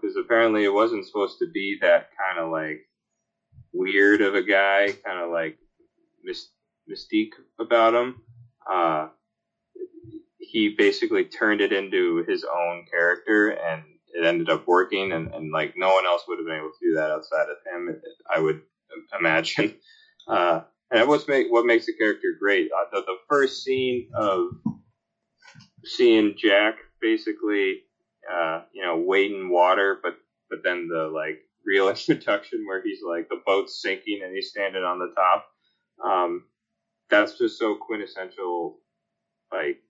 because apparently it wasn't supposed to be that kind of like weird of a guy, kind of like mystique about him. Uh, he basically turned it into his own character, and it ended up working. And, and like no one else would have been able to do that outside of him, I would imagine. Uh, and what's make what makes the character great. Uh, the, the first scene of seeing Jack basically, uh, you know, wading water, but but then the like real introduction where he's like the boat's sinking and he's standing on the top. Um, that's just so quintessential, like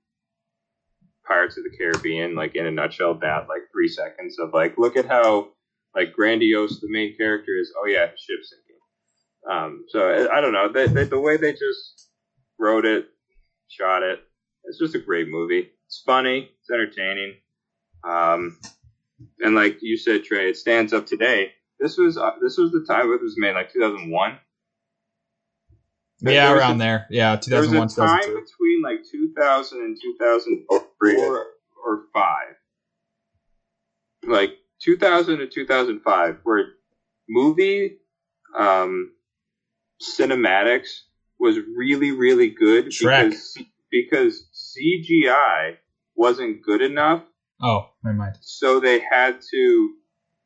Pirates of the Caribbean, like in a nutshell. That like three seconds of like, look at how like grandiose the main character is. Oh yeah, ship sinking. Um, so I, I don't know. They, they, the way they just wrote it, shot it, it's just a great movie. It's funny. It's entertaining. Um, and like you said, Trey, it stands up today. This was uh, this was the time it was made, like 2001. There- Yeah, there around a- there. Yeah, There was 2001, a time 2002. between like 2000 and 2004 or five, like 2000 to 2005, where movie um, cinematics was really really good Shrek. because because CGI wasn't good enough Oh, never mind. so they had to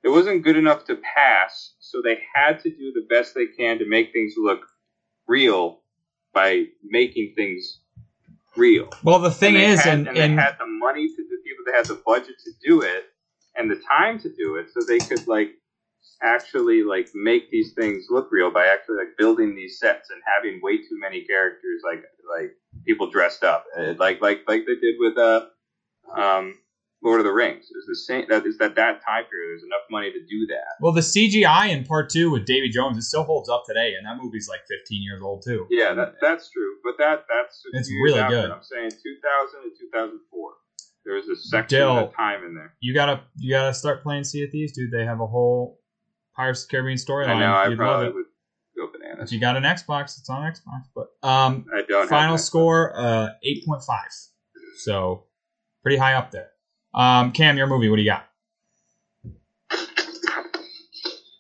it wasn't good enough to pass so they had to do the best they can to make things look real by making things real. Well, the thing and is, had, and, and and they had the money to the people that had the budget to do it and the time to do it so they could like actually like make these things look real by actually like building these sets and having way too many characters like like people dressed up. Uh, like like like they did with uh um Lord of the Rings. Was the same. That is that that time period. There's enough money to do that. well, the CGI in part two with Davy Jones it still holds up today, and that movie's like 15 years old too. Yeah, that, that's true. But that that's It's really after. good. I'm saying 2000 to 2004. There was a section Dill. of time in there. You gotta you gotta start playing Sea of Thieves, dude. They have a whole Pirates of the Caribbean storyline. I know. I You'd love probably would go bananas. If you got an Xbox, it's on Xbox. But um, I don't. final score uh 8.5, so pretty high up there. Um, Cam, your movie, what do you got?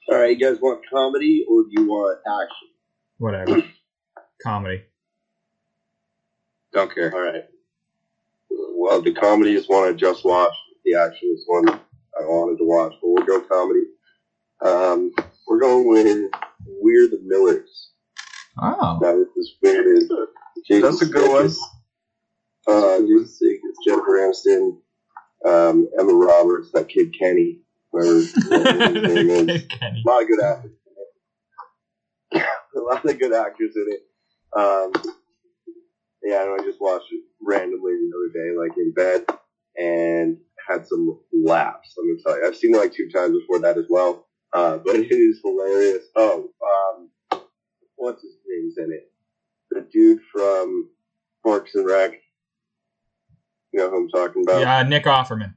All right, you guys want comedy or do you want action? Whatever. Comedy. Don't care. All right. Well, the comedy is one I just watched. The action is one I wanted to watch, but we'll go comedy. Um, we're going with We're the Millers. Oh, Now, this is with Jason That's a good one. Sudeikis, Uh, Jason Sudeikis, Jennifer Aniston, um, Emma Roberts, that kid Kenny, whoever his name is. Kenny. A lot of good actors. in it. a lot of good actors in it. Um, yeah, I know, I just watched it randomly the other day, like in bed, and had some laughs. Let me tell you, I've seen it like two times before that as well. Uh, but it is hilarious. Oh, um, what's his name's in it? The dude from Parks and Rec. You know who I'm talking about? Yeah, Nick Offerman.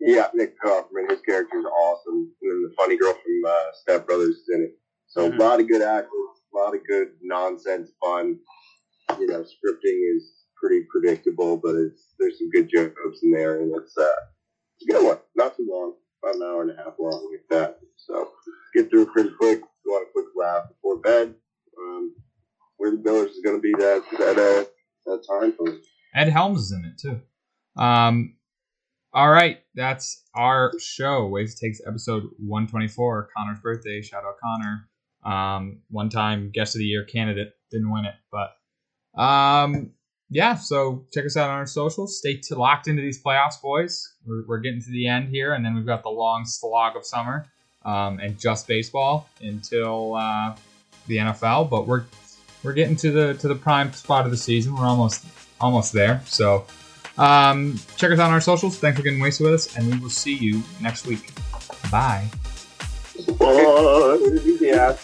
Yeah, Nick Offerman. his character is awesome. And then the funny girl from uh, Step Brothers is in it. So Mhm. a lot of good actors, a lot of good nonsense fun. You know, scripting is pretty predictable, but it's there's some good jokes in there, and it's uh, it's a good one. Not too long, about an hour and a half long, like that. So get through it pretty quick. If you want a quick laugh before bed, um, We're the Millers is going to be that that uh, that time for us. Ed Helms is in it too. Um, all right, that's our show. Waves takes episode 124. Connor's birthday. Shout out Connor. Um, one time guest of the year candidate didn't win it, but um, yeah. So check us out on our socials. Stay t- locked into these playoffs, boys. We're, we're getting to the end here, and then we've got the long slog of summer um, and just baseball until uh, the NFL. But we're we're getting to the to the prime spot of the season. We're almost almost there. So Um, check us out on our socials. Thanks for getting wasted with us, and we will see you next week. Bye. Bye. Yeah.